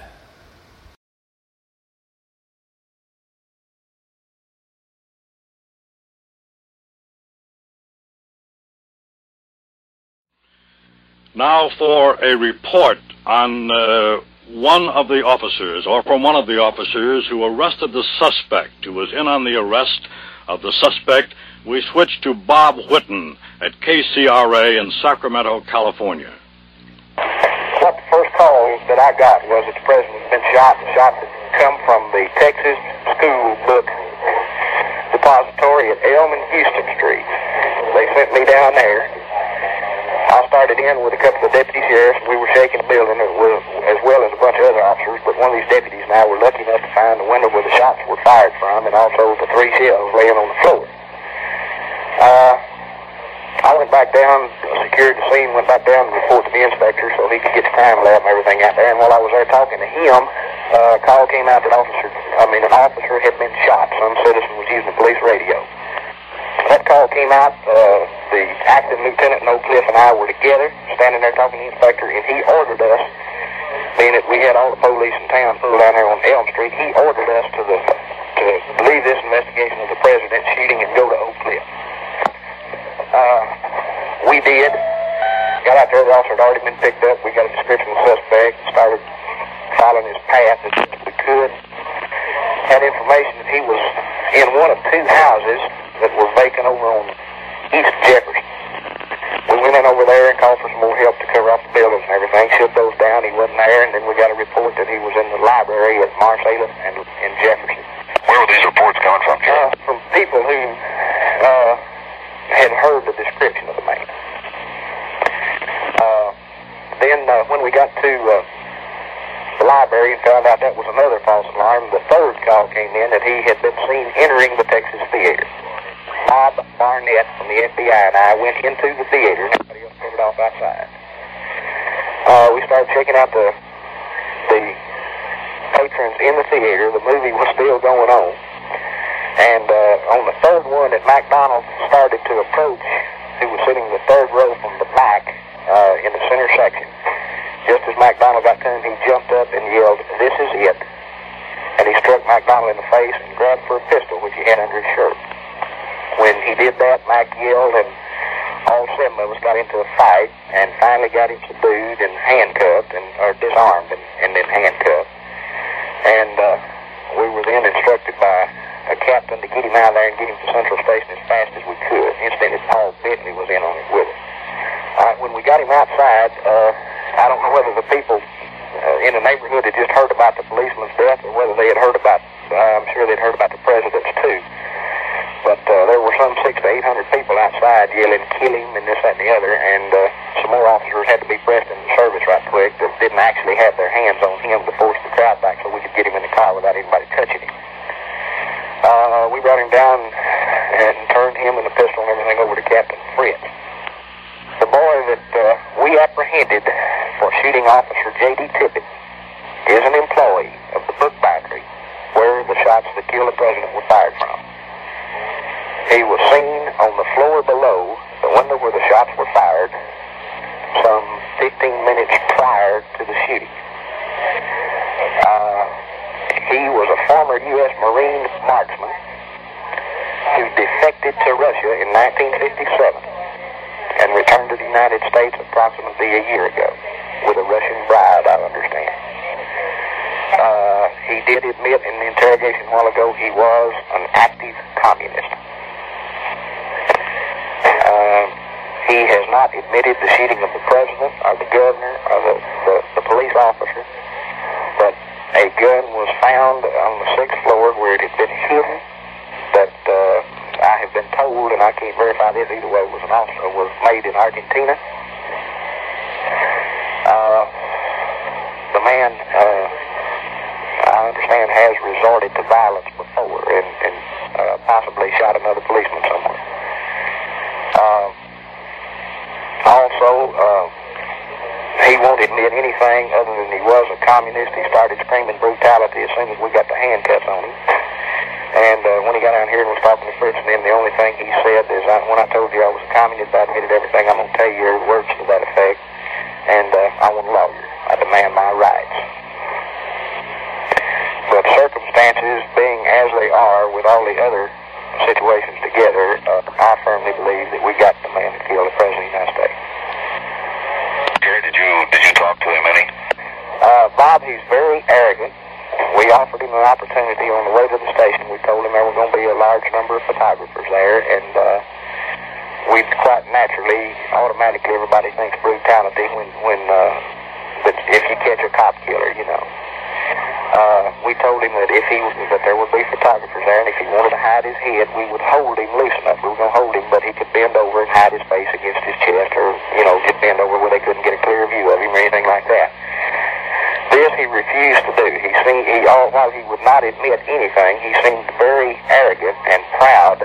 Now for a report on uh, one of the officers, or from one of the officers who arrested the suspect, who was in on the arrest of the suspect. We switch to Bob Whitten at KCRA in Sacramento, California. What the first call that I got was that the president had been shot, and shot had come from the Texas School Book Depository at Elm and Houston Street. They sent me down there. Started in with a couple of deputy sheriffs. We were shaking the building as well as a bunch of other officers, but one of these deputies and I were lucky enough to find the window where the shots were fired from and also the three shells laying on the floor. Uh, I went back down, secured the scene, went back down to report to the inspector so he could get the crime lab and everything out there. And while I was there talking to him, uh, a call came out that officer, I mean, an officer had been shot. Some citizen was using the police radio. That call came out. Uh, the acting lieutenant, No Cliff, and I were together, standing there talking to the inspector, and he ordered us, being that we had all the police in town pulled down there on Elm Street, he ordered us to the to leave this investigation of the president's shooting and go to Oak Cliff. Uh, we did. Got out there, the officer had already been picked up. We got a description of the suspect, started following his path as best we could. Had information that he was in one of two houses that were vacant over on East Jefferson. We went in over there and called for some more help to cover up the buildings and everything. Shut those down. He wasn't there, and then we got a report that he was in the library at Marsalis and in Jefferson. Where were these reports coming from, Jim? Uh, from people who uh, had heard the description of the man. Uh, then uh, when we got to uh, the library and found out that was another false alarm, the third call came in that he had been seen entering the Texas Theater. Bob Barrett from the FBI and I went into the theater, and everybody else it off outside. Uh, we started checking out the the patrons in the theater. The movie was still going on. And uh, on the third one that McDonald started to approach, who was sitting in the third row from the back uh, in the center section, just as McDonald got to him, he jumped up and yelled, This is it. And he struck McDonald in the face and grabbed for a pistol, which he had under his shirt. When he did that, Mac yelled, and all seven of us got into a fight and finally got him subdued and handcuffed, and or disarmed and, and then handcuffed. And uh, we were then instructed by a captain to get him out of there and get him to Central Station as fast as we could. Incidentally, Paul Bentley was in on it with us. Right, when we got him outside, uh, I don't know whether the people uh, in the neighborhood had just heard about the policeman's death or whether they had heard about, uh, I'm sure they'd heard about the president's too. But uh, there were some six to eight hundred people outside yelling, kill him, and this, that, and the other. And uh, some more officers had to be pressed into service right quick that didn't actually have their hands on him to force the crowd back so we could get him in the car without anybody touching him. Uh, we brought him down and turned him and the pistol and everything over to Captain Fritz. The boy that uh, we apprehended for shooting Officer J.D. Tippit is an employee of the book bindery where the shots that killed the president were fired from. He was seen on the floor below the window where the shots were fired some 15 minutes prior to the shooting. Uh, he was a former U.S. Marine marksman who defected to Russia in 1957 and returned to the United States approximately a year ago with a Russian bride, I understand. Uh, he did admit in the interrogation a while ago he was an active communist. Uh, he has not admitted the shooting of the president or the governor or the, the, the police officer, but a gun was found on the sixth floor where it had been hidden that uh, I have been told, and I can't verify this either way, was an officer was made in Argentina. Uh, the man, uh, understand, has resorted to violence before and, and uh, possibly shot another policeman somewhere. Uh, also, uh, he won't admit anything other than he was a communist. He started screaming brutality as soon as we got the handcuffs on him. And uh, when he got down here and was talking to Fritz and them, the only thing he said is, I, when I told you I was a communist, I admitted everything. I'm going to tell you words to that effect. And uh, I want a lawyer. I demand my rights. Circumstances being as they are with all the other situations together, uh, I firmly believe that we got the man that killed the President of the United States. Jerry, did you did you talk to him any? Uh, Bob, he's very arrogant. We offered him an opportunity on the way to the station. We told him there were going to be a large number of photographers there, and uh, we quite naturally, automatically, everybody thinks brutality when when uh, if you catch a cop killer, you know. Uh, we told him that if he was, that there would be photographers there, and if he wanted to hide his head, we would hold him loose enough. We were going to hold him, but he could bend over and hide his face against his chest, or you know, just bend over where they couldn't get a clear view of him or anything like that. This he refused to do. He seemed, he, all, while he would not admit anything, he seemed very arrogant and proud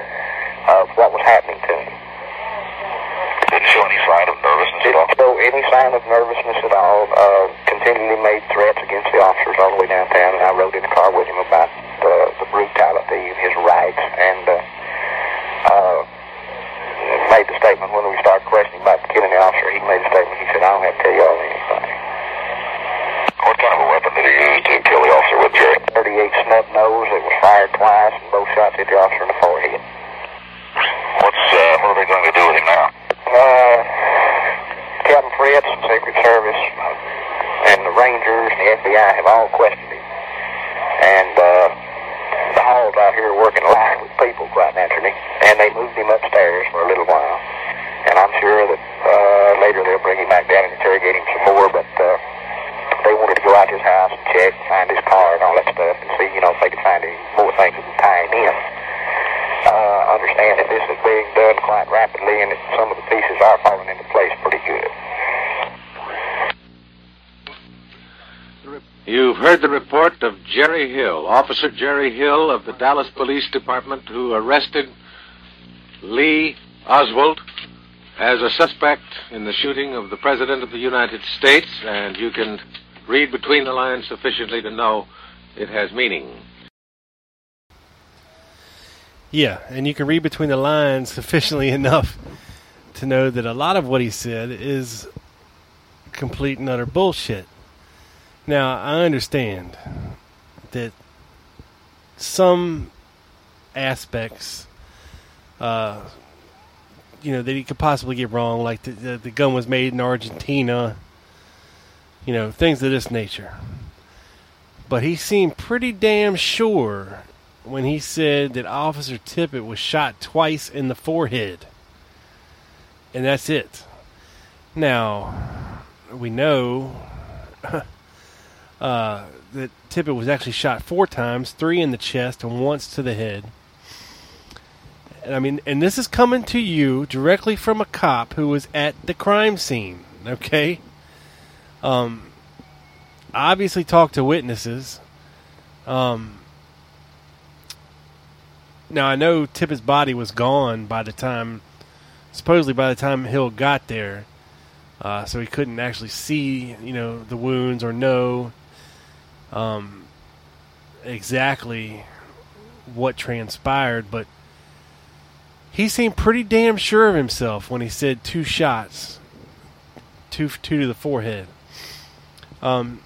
of what was happening to him. Show any sign of nervousness at all. Show any sign of nervousness at all. Uh, continually made threats against the officers all the way downtown, and I rode in the car with him about the, the brutality and his rights, and uh, uh, made the statement when we started questioning about killing the officer. He made a statement. He said, "I don't have to tell y'all anything." What kind of a weapon did he use to kill the officer with, Jerry? 38 snub nose. It was fired twice, and both shots hit the officer in the forehead. What's uh, what are they going to do with him now? Uh, Captain Fritz, Secret Service, and the Rangers and the FBI have all questioned him. And uh, the halls out here are working live with people, quite naturally. And they moved him upstairs for a little while. And I'm sure that uh, later they'll bring him back down and interrogate him some more. But uh, they wanted to go out to his house and check, find his car and all that stuff, and see, you know, if they could find any more things that would tie him in. Uh, understand that this is being done quite rapidly, and that some of the pieces are falling into place pretty good. You've heard the report of Jerry Hill, Officer Jerry Hill of the Dallas Police Department, who arrested Lee Oswald as a suspect in the shooting of the President of the United States, and you can read between the lines sufficiently to know it has meaning. Yeah, and you can read between the lines sufficiently enough to know that a lot of what he said is complete and utter bullshit. Now, I understand that some aspects, uh, you know, that he could possibly get wrong, like the, the, the gun was made in Argentina, you know, things of this nature. But he seemed pretty damn sure when he said that Officer Tippit was shot twice in the forehead. And that's it. Now, we know uh, that Tippit was actually shot four times three in the chest and once to the head. And I mean, and this is coming to you directly from a cop who was at the crime scene, okay? Um, obviously talked to witnesses. Um, now I know Tippit's body was gone by the time, supposedly by the time Hill got there, uh, so he couldn't actually see, you know, the wounds or know um, exactly what transpired. But he seemed pretty damn sure of himself when he said two shots, two two to the forehead. Um,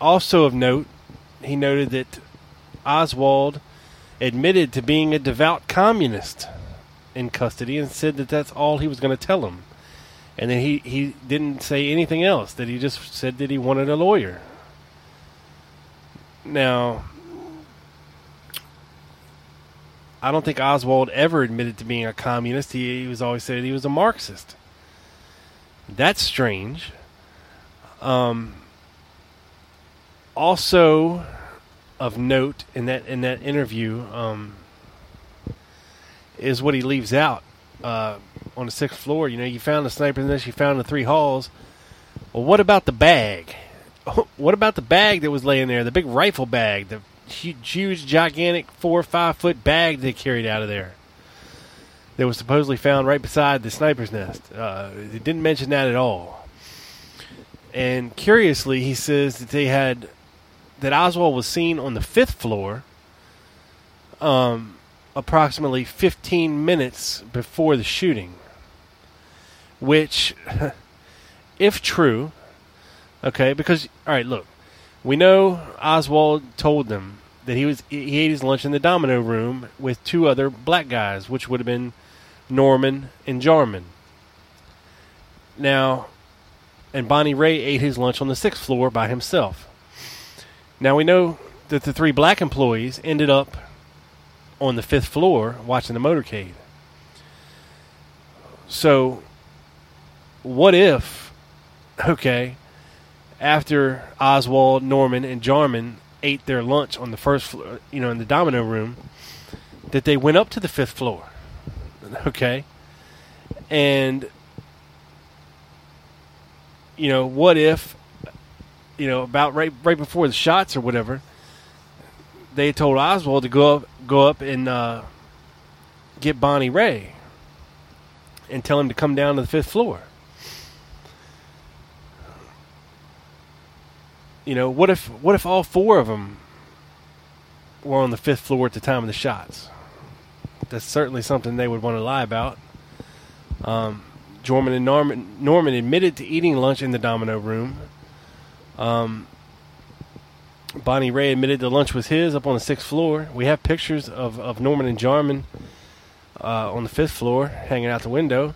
also of note, he noted that Oswald admitted to being a devout communist in custody and said that that's all he was going to tell him. And then he, he didn't say anything else, that he just said that he wanted a lawyer. Now, I don't think Oswald ever admitted to being a communist. He, he was always said he was a Marxist. That's strange. Um, also, of note in that in that interview um, is what he leaves out uh, on the sixth floor. You know, you found the sniper's nest, you found the three halls. Well, what about the bag? What about the bag that was laying there? The big rifle bag, the huge, gigantic four or five foot bag they carried out of there. That was supposedly found right beside the sniper's nest. Uh, he didn't mention that at all. And curiously, he says that they had that Oswald was seen on the fifth floor um, approximately 15 minutes before the shooting, which, if true, okay, because all right, look, we know Oswald told them that he was he ate his lunch in the domino room with two other black guys, which would have been Norman and Jarman. Now, and Bonnie Ray ate his lunch on the sixth floor by himself. Now we know that the three black employees ended up on the fifth floor watching the motorcade. So, what if, okay, after Oswald, Norman, and Jarman ate their lunch on the first floor, you know, in the domino room, that they went up to the fifth floor, okay, and you know, what if, you know, about right right before the shots or whatever, they told Oswald to go up go up and uh, get Bonnie Ray and tell him to come down to the fifth floor. You know, what if what if all four of them were on the fifth floor at the time of the shots? That's certainly something they would want to lie about. Um, Jarman and Norman, Norman admitted to eating lunch in the Domino room. Um, Bonnie Ray admitted the lunch was his up on the sixth floor. We have pictures of, of Norman and Jarman uh, on the fifth floor hanging out the window.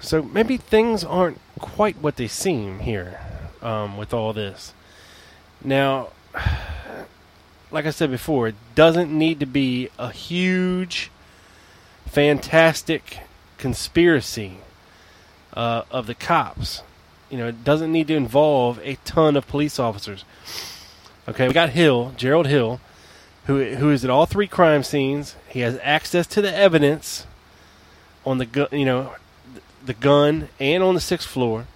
So maybe things aren't quite what they seem here um, with all this. Now, like I said before, it doesn't need to be a huge, fantastic conspiracy uh, of the cops. You know, it doesn't need to involve a ton of police officers. Okay, we got Hill, Gerald Hill, who who is at all three crime scenes. He has access to the evidence on the gun, you know, the gun and on the sixth floor.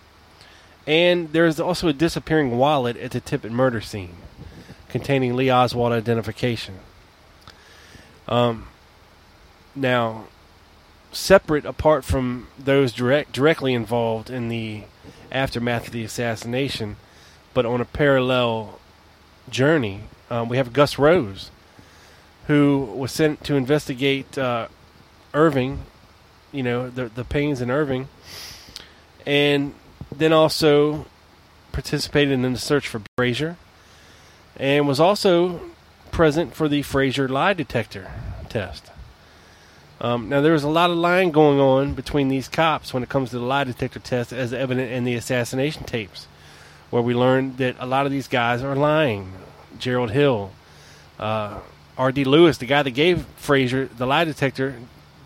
And there's also a disappearing wallet at the Tippit murder scene containing Lee Oswald identification. Um, now, separate apart from those direct directly involved in the aftermath of the assassination, but on a parallel journey, um, we have Gus Rose, who was sent to investigate uh, Irving, you know, the the Paines in Irving, and then also participated in the search for Frazier, and was also present for the Frazier lie detector test. Um, now, there was a lot of lying going on between these cops when it comes to the lie detector test, as evident in the assassination tapes, where we learned that a lot of these guys are lying. Gerald Hill, uh, R.D. Lewis, the guy that gave Frazier the lie detector,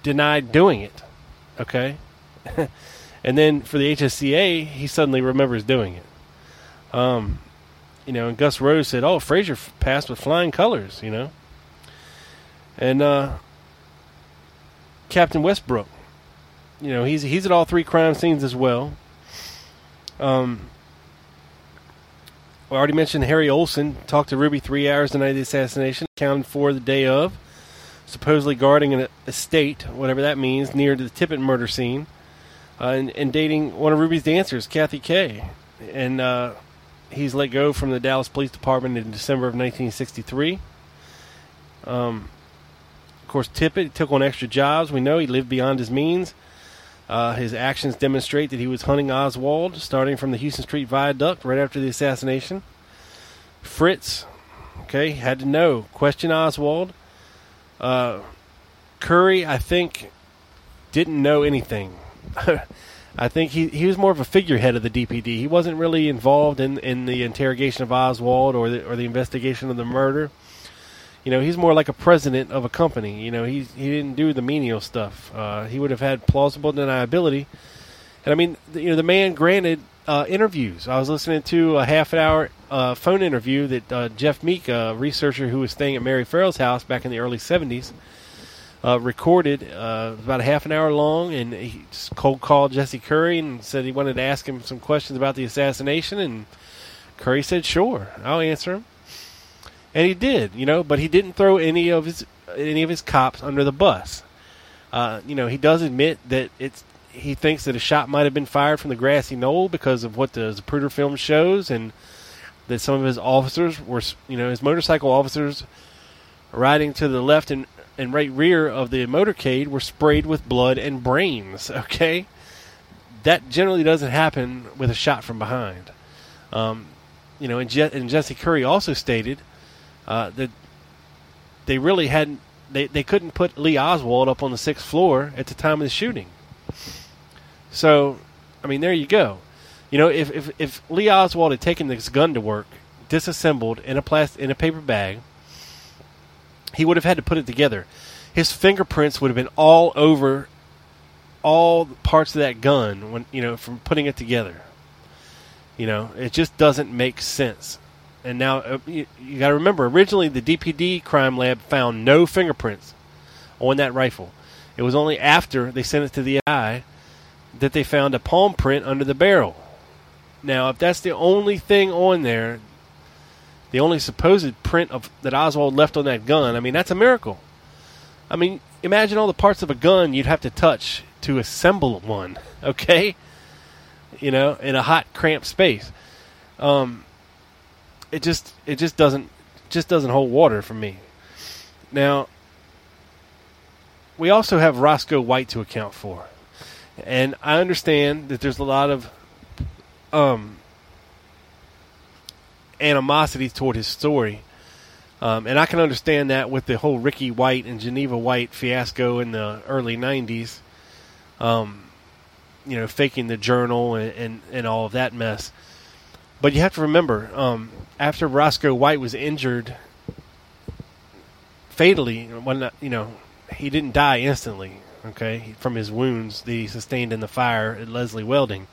denied doing it. Okay? and then for the HSCA, he suddenly remembers doing it. Um, you know, and Gus Rose said, "Oh, Frazier passed with flying colors," you know. And uh, Captain Westbrook. You know, he's he's at all three crime scenes as well. Um, I already mentioned Harry Olson talked to Ruby three hours the night of the assassination, accounted for the day of, supposedly guarding an estate, whatever that means, near to the Tippit murder scene, uh, and, and, dating one of Ruby's dancers, Kathy Kay. And uh, he's let go from the Dallas Police Department in December of 1963. Um, course, Tippit took on extra jobs. We know he lived beyond his means. Uh, his actions demonstrate that he was hunting Oswald, starting from the Houston Street Viaduct right after the assassination. Fritz, okay, had to know. Question Oswald. Uh, Curry, I think, didn't know anything. I think he, he was more of a figurehead of the DPD. He wasn't really involved in, in the interrogation of Oswald or the, or the investigation of the murder. You know, he's more like a president of a company. You know, he he didn't do the menial stuff. Uh, he would have had plausible deniability. And I mean, you know, the man granted uh, interviews. I was listening to a half an hour uh, phone interview that uh, Jeff Meek, a researcher who was staying at Mary Ferrell's house back in the early 70s, uh, recorded uh, about a half an hour long. And he cold called Jesse Curry and said he wanted to ask him some questions about the assassination. And Curry said, Sure, I'll answer him and he did, you know, but he didn't throw any of his any of his cops under the bus. Uh, you know, he does admit that it's he thinks that a shot might have been fired from the grassy knoll because of what the Zapruder film shows, and that some of his officers were, you know, his motorcycle officers riding to the left and, and right rear of the motorcade were sprayed with blood and brains. Okay, that generally doesn't happen with a shot from behind. Um, you know, and, Je- and Jesse Curry also stated uh, that they really hadn't they, they couldn't put Lee Oswald up on the sixth floor at the time of the shooting. So, I mean, there you go. You know, if, if, if Lee Oswald had taken this gun to work, disassembled in a plastic in a paper bag, he would have had to put it together. His fingerprints would have been all over all parts of that gun when you know from putting it together. You know, it just doesn't make sense. And now uh, you, you got to remember, originally the DPD crime lab found no fingerprints on that rifle. It was only after they sent it to the AI that they found a palm print under the barrel. Now, if that's the only thing on there, the only supposed print of that Oswald left on that gun, I mean, that's a miracle. I mean, imagine all the parts of a gun you'd have to touch to assemble one, okay? You know, in a hot, cramped space. Um, it just it just doesn't just doesn't hold water for me. Now, we also have Roscoe White to account for, and I understand that there's a lot of um, animosity toward his story, um, and I can understand that with the whole Ricky White and Geneva White fiasco in the early '90s. Um, you know, faking the journal and, and, and all of that mess. But you have to remember, um, after Roscoe White was injured fatally, when you know he didn't die instantly, okay, from his wounds that he sustained in the fire at Leslie Welding.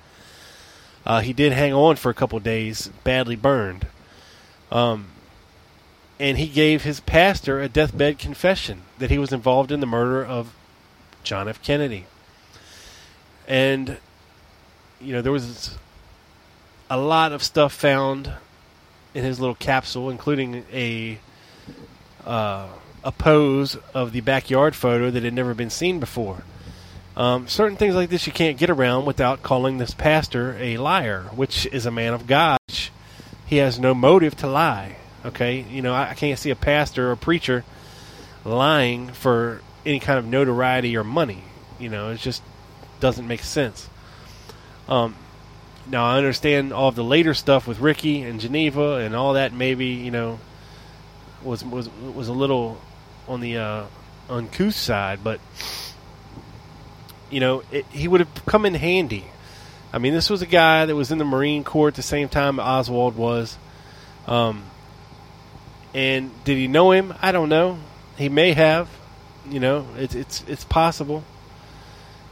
Uh, he did hang on for a couple days, badly burned, um, and he gave his pastor a deathbed confession that he was involved in the murder of John F. Kennedy. And you know there was a lot of stuff found in his little capsule, including a uh, a pose of the backyard photo that had never been seen before. Um, certain things like this you can't get around without calling this pastor a liar, which is a man of God. He has no motive to lie. Okay, you know I, I can't see a pastor or a preacher lying for any kind of notoriety or money. You know, it just doesn't make sense. Um, now I understand all of the later stuff with Ricky and Geneva and all that. Maybe you know was was was a little on the uh, uncouth side, but you know it, he would have come in handy. I mean, this was a guy that was in the Marine Corps at the same time Oswald was. Um, and did he know him? I don't know. He may have. You know, it's it's it's possible.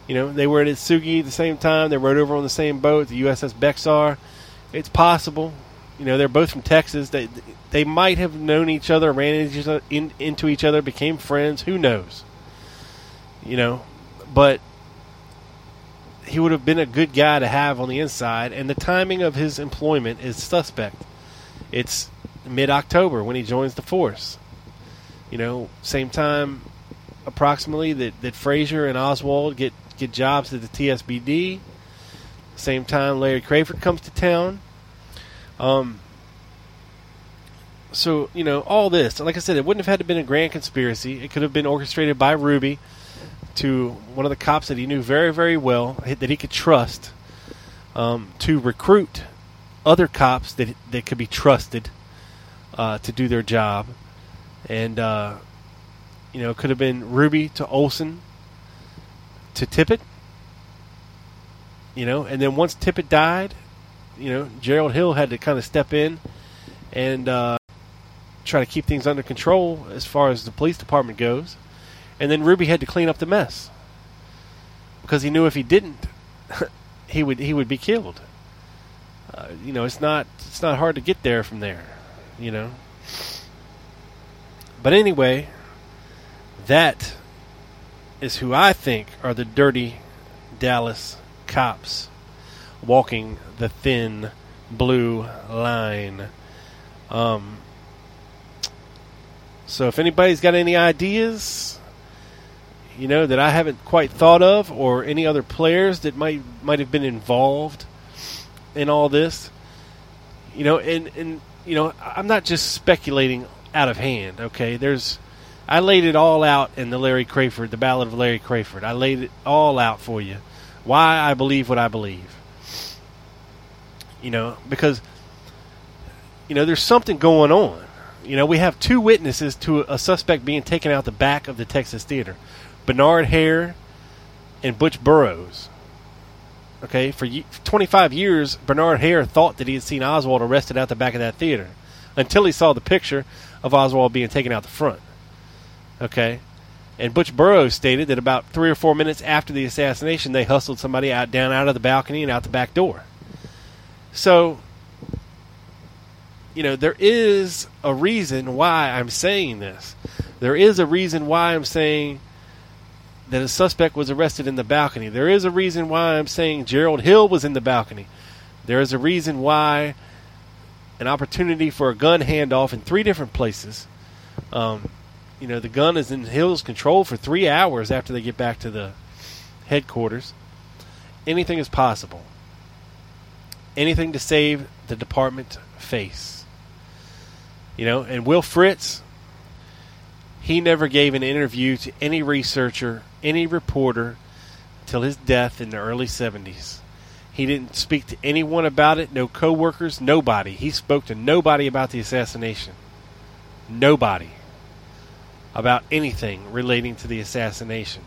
You know, they were at Atsugi at the same time. They rode over on the same boat, the USS Bexar. It's possible. You know, they're both from Texas. They they might have known each other, ran into each other, in, into each other, became friends. Who knows? You know, but he would have been a good guy to have on the inside, and the timing of his employment is suspect. It's mid October when he joins the force. You know, same time approximately that, that Frazier and Oswald get get jobs at the TSBD. Same time, Larry Crafard comes to town. Um, so you know all this. Like I said, it wouldn't have had to been a grand conspiracy. It could have been orchestrated by Ruby to one of the cops that he knew very, very well, that he could trust, um, to recruit other cops that that could be trusted uh, to do their job, and uh, you know, it could have been Ruby to Olson to Tippit. You know, and then once Tippit died, you know, Gerald Hill had to kind of step in and uh, try to keep things under control as far as the police department goes. And then Ruby had to clean up the mess because he knew if he didn't, he would he would be killed. Uh, you know, it's not it's not hard to get there from there. You know. But anyway, that is who I think are the dirty Dallas cops walking the thin blue line. Um, so if anybody's got any ideas, you know that I haven't quite thought of, or any other players that might might have been involved in all this, you know, and and you know, I'm not just speculating out of hand. Okay, there's I laid it all out in the Larry Crafard, the Ballad of Larry Crafard. I laid it all out for you. Why I believe what I believe. You know, because you know there's something going on. You know, we have two witnesses to a suspect being taken out the back of the Texas Theater, Bernard Haire and Butch Burroughs. Okay, for 25 years, Bernard Haire thought that he had seen Oswald arrested out the back of that theater until he saw the picture of Oswald being taken out the front. Okay, and Butch Burroughs stated that about three or four minutes after the assassination, they hustled somebody out down out of the balcony and out the back door. So, you know, there is a reason why I'm saying this. There is a reason why I'm saying that a suspect was arrested in the balcony. There is a reason why I'm saying Gerald Hill was in the balcony. There is a reason why an opportunity for a gun handoff in three different places. Um, you know, the gun is in Hill's control for three hours after they get back to the headquarters. Anything is possible. Anything to save the department face. You know, and Will Fritz, he never gave an interview to any researcher, any reporter, till his death in the early 70s. He didn't speak to anyone about it, no coworkers, nobody. He spoke to nobody about the assassination. Nobody about anything relating to the assassination.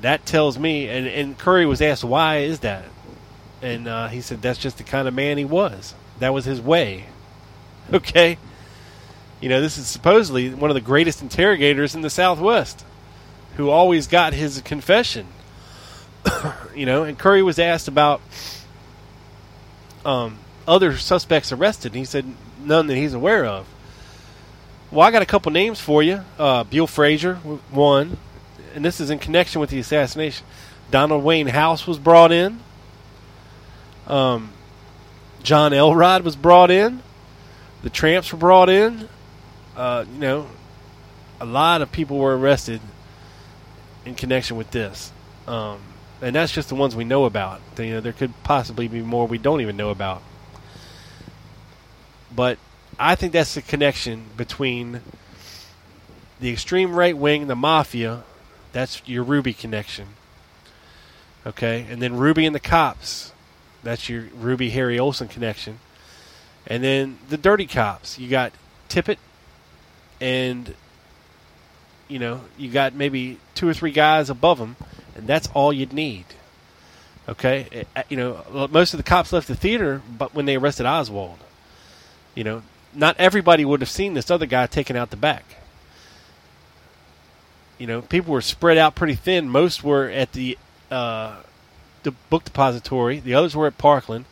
That tells me, and, and Curry was asked, why is that? And uh, he said, that's just the kind of man he was. That was his way. Okay? You know, this is supposedly one of the greatest interrogators in the Southwest who always got his confession. you know, and Curry was asked about um, other suspects arrested, and he said none that he's aware of. Well, I got a couple names for you. Uh, Bill Frazier, one, and this is in connection with the assassination. Donald Wayne House was brought in. Um, John Elrod was brought in. The Tramps were brought in. Uh, you know, a lot of people were arrested in connection with this. Um, and that's just the ones we know about. You know, there could possibly be more we don't even know about. But I think that's the connection between the extreme right wing, the mafia. That's your Ruby connection. Okay, and then Ruby and the cops. That's your Ruby Harry Olsen connection. And then the dirty cops. You got Tippit, and you know you got maybe two or three guys above them, and that's all you'd need. Okay, you know most of the cops left the theater, but when they arrested Oswald, you know not everybody would have seen this other guy taken out the back. You know, people were spread out pretty thin. Most were at the uh, the book depository. The others were at Parkland.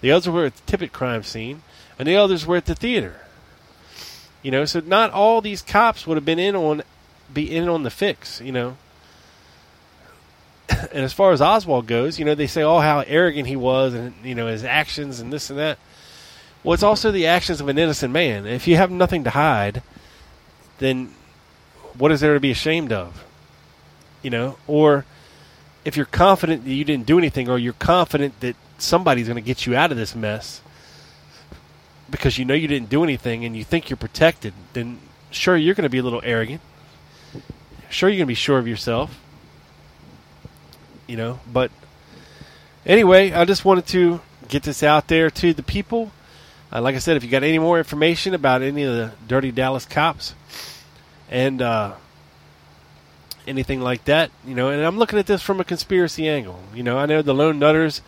The others were at the Tippit crime scene, and the others were at the theater. You know, so not all these cops would have been in on be in on the fix. You know, and as far as Oswald goes, you know, they say oh how arrogant he was, and you know his actions and this and that. Well, it's also the actions of an innocent man. If you have nothing to hide, then what is there to be ashamed of? You know, or if you're confident that you didn't do anything, or you're confident that somebody's going to get you out of this mess because you know you didn't do anything and you think you're protected, then sure, you're going to be a little arrogant. Sure, you're going to be sure of yourself. You know, but anyway, I just wanted to get this out there to the people uh, like I said, if you got any more information about any of the Dirty Dallas cops and uh, anything like that, you know, and I'm looking at this from a conspiracy angle. You know, I know the lone nutters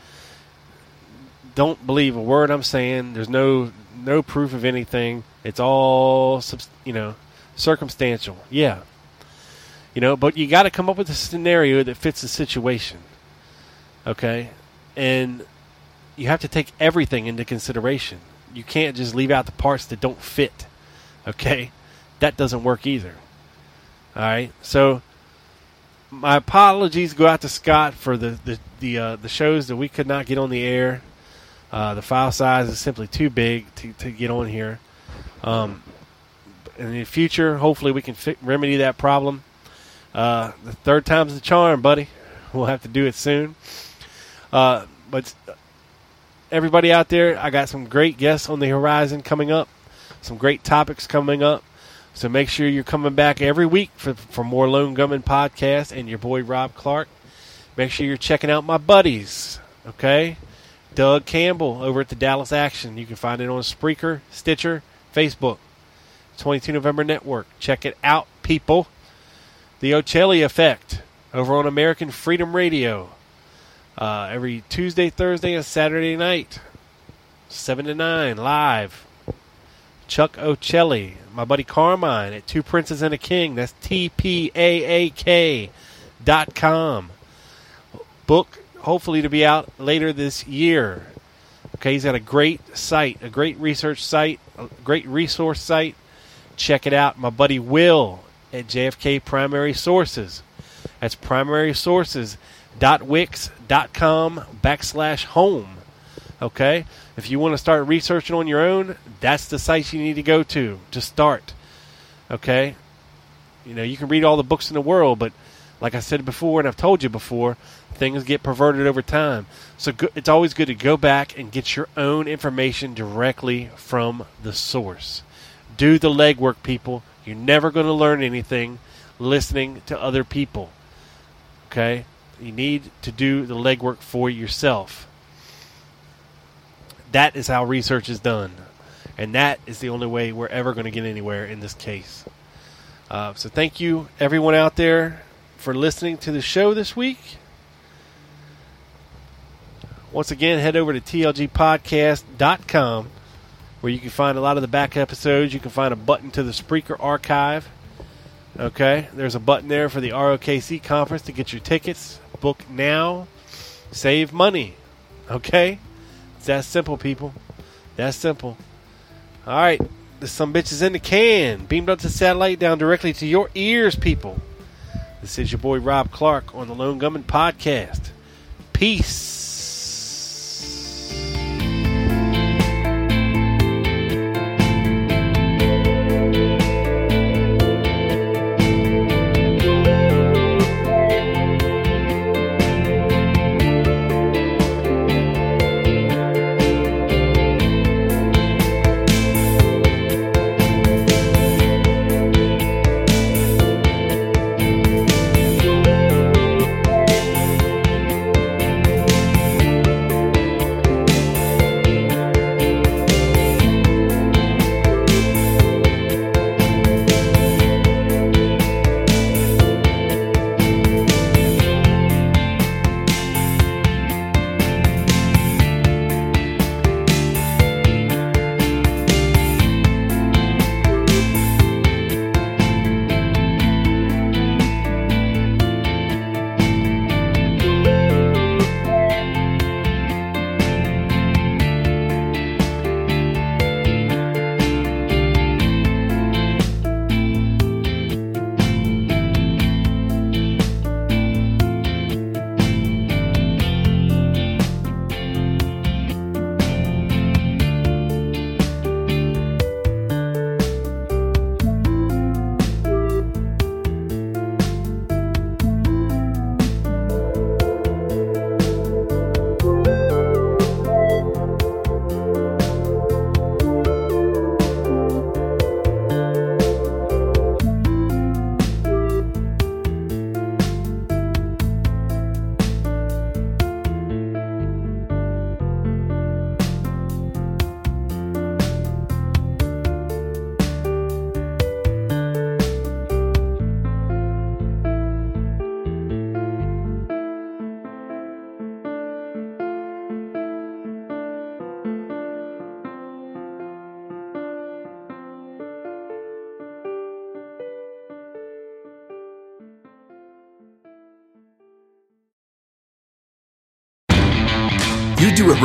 don't believe a word I'm saying. There's no no proof of anything. It's all you know circumstantial. Yeah, you know, but you got to come up with a scenario that fits the situation. Okay, and you have to take everything into consideration you can't just leave out the parts that don't fit. Okay? That doesn't work either. All right? So my apologies go out to Scott for the the the, uh, the shows that we could not get on the air. Uh, the file size is simply too big to, to get on here. Um, in the future, hopefully, we can fi- remedy that problem. Uh, the third time's the charm, buddy. We'll have to do it soon. Uh, but everybody out there, I got some great guests on the horizon coming up, some great topics coming up. So make sure you're coming back every week for, for more Lone Gunman podcast and your boy Rob Clark. Make sure you're checking out my buddies, okay? Doug Campbell over at the Dallas Action. You can find it on Spreaker, Stitcher, Facebook, 22 November Network. Check it out, people. The Ochelli Effect over on American Freedom Radio. Uh, every Tuesday, Thursday, and Saturday night, 7 to 9, live. Chuck Ochelli, my buddy Carmine at Two Princes and a King. That's T P A A K dot com. Book hopefully to be out later this year. Okay, he's got a great site, a great research site, a great resource site. Check it out. My buddy Will at JFK Primary Sources. That's primarysources.wix.com backslash home. Okay? If you want to start researching on your own, that's the site you need to go to to start. Okay? You know, you can read all the books in the world, but like I said before, and I've told you before, things get perverted over time. So go, it's always good to go back and get your own information directly from the source. Do the legwork, people. You're never going to learn anything listening to other people. Okay? You need to do the legwork for yourself. That is how research is done. And that is the only way we're ever going to get anywhere in this case. Uh, so thank you, everyone out there, for listening to the show this week. Once again, head over to tlgpodcast.com where you can find a lot of the back episodes. You can find a button to the Spreaker archive. Okay, there's a button there for the ROKC conference to get your tickets. Book now, save money. Okay, it's that simple, people. That simple. All right, some bitches in the can, beamed up to satellite down directly to your ears, people. This is your boy Rob Clark on the Lone Gunman Podcast. Peace.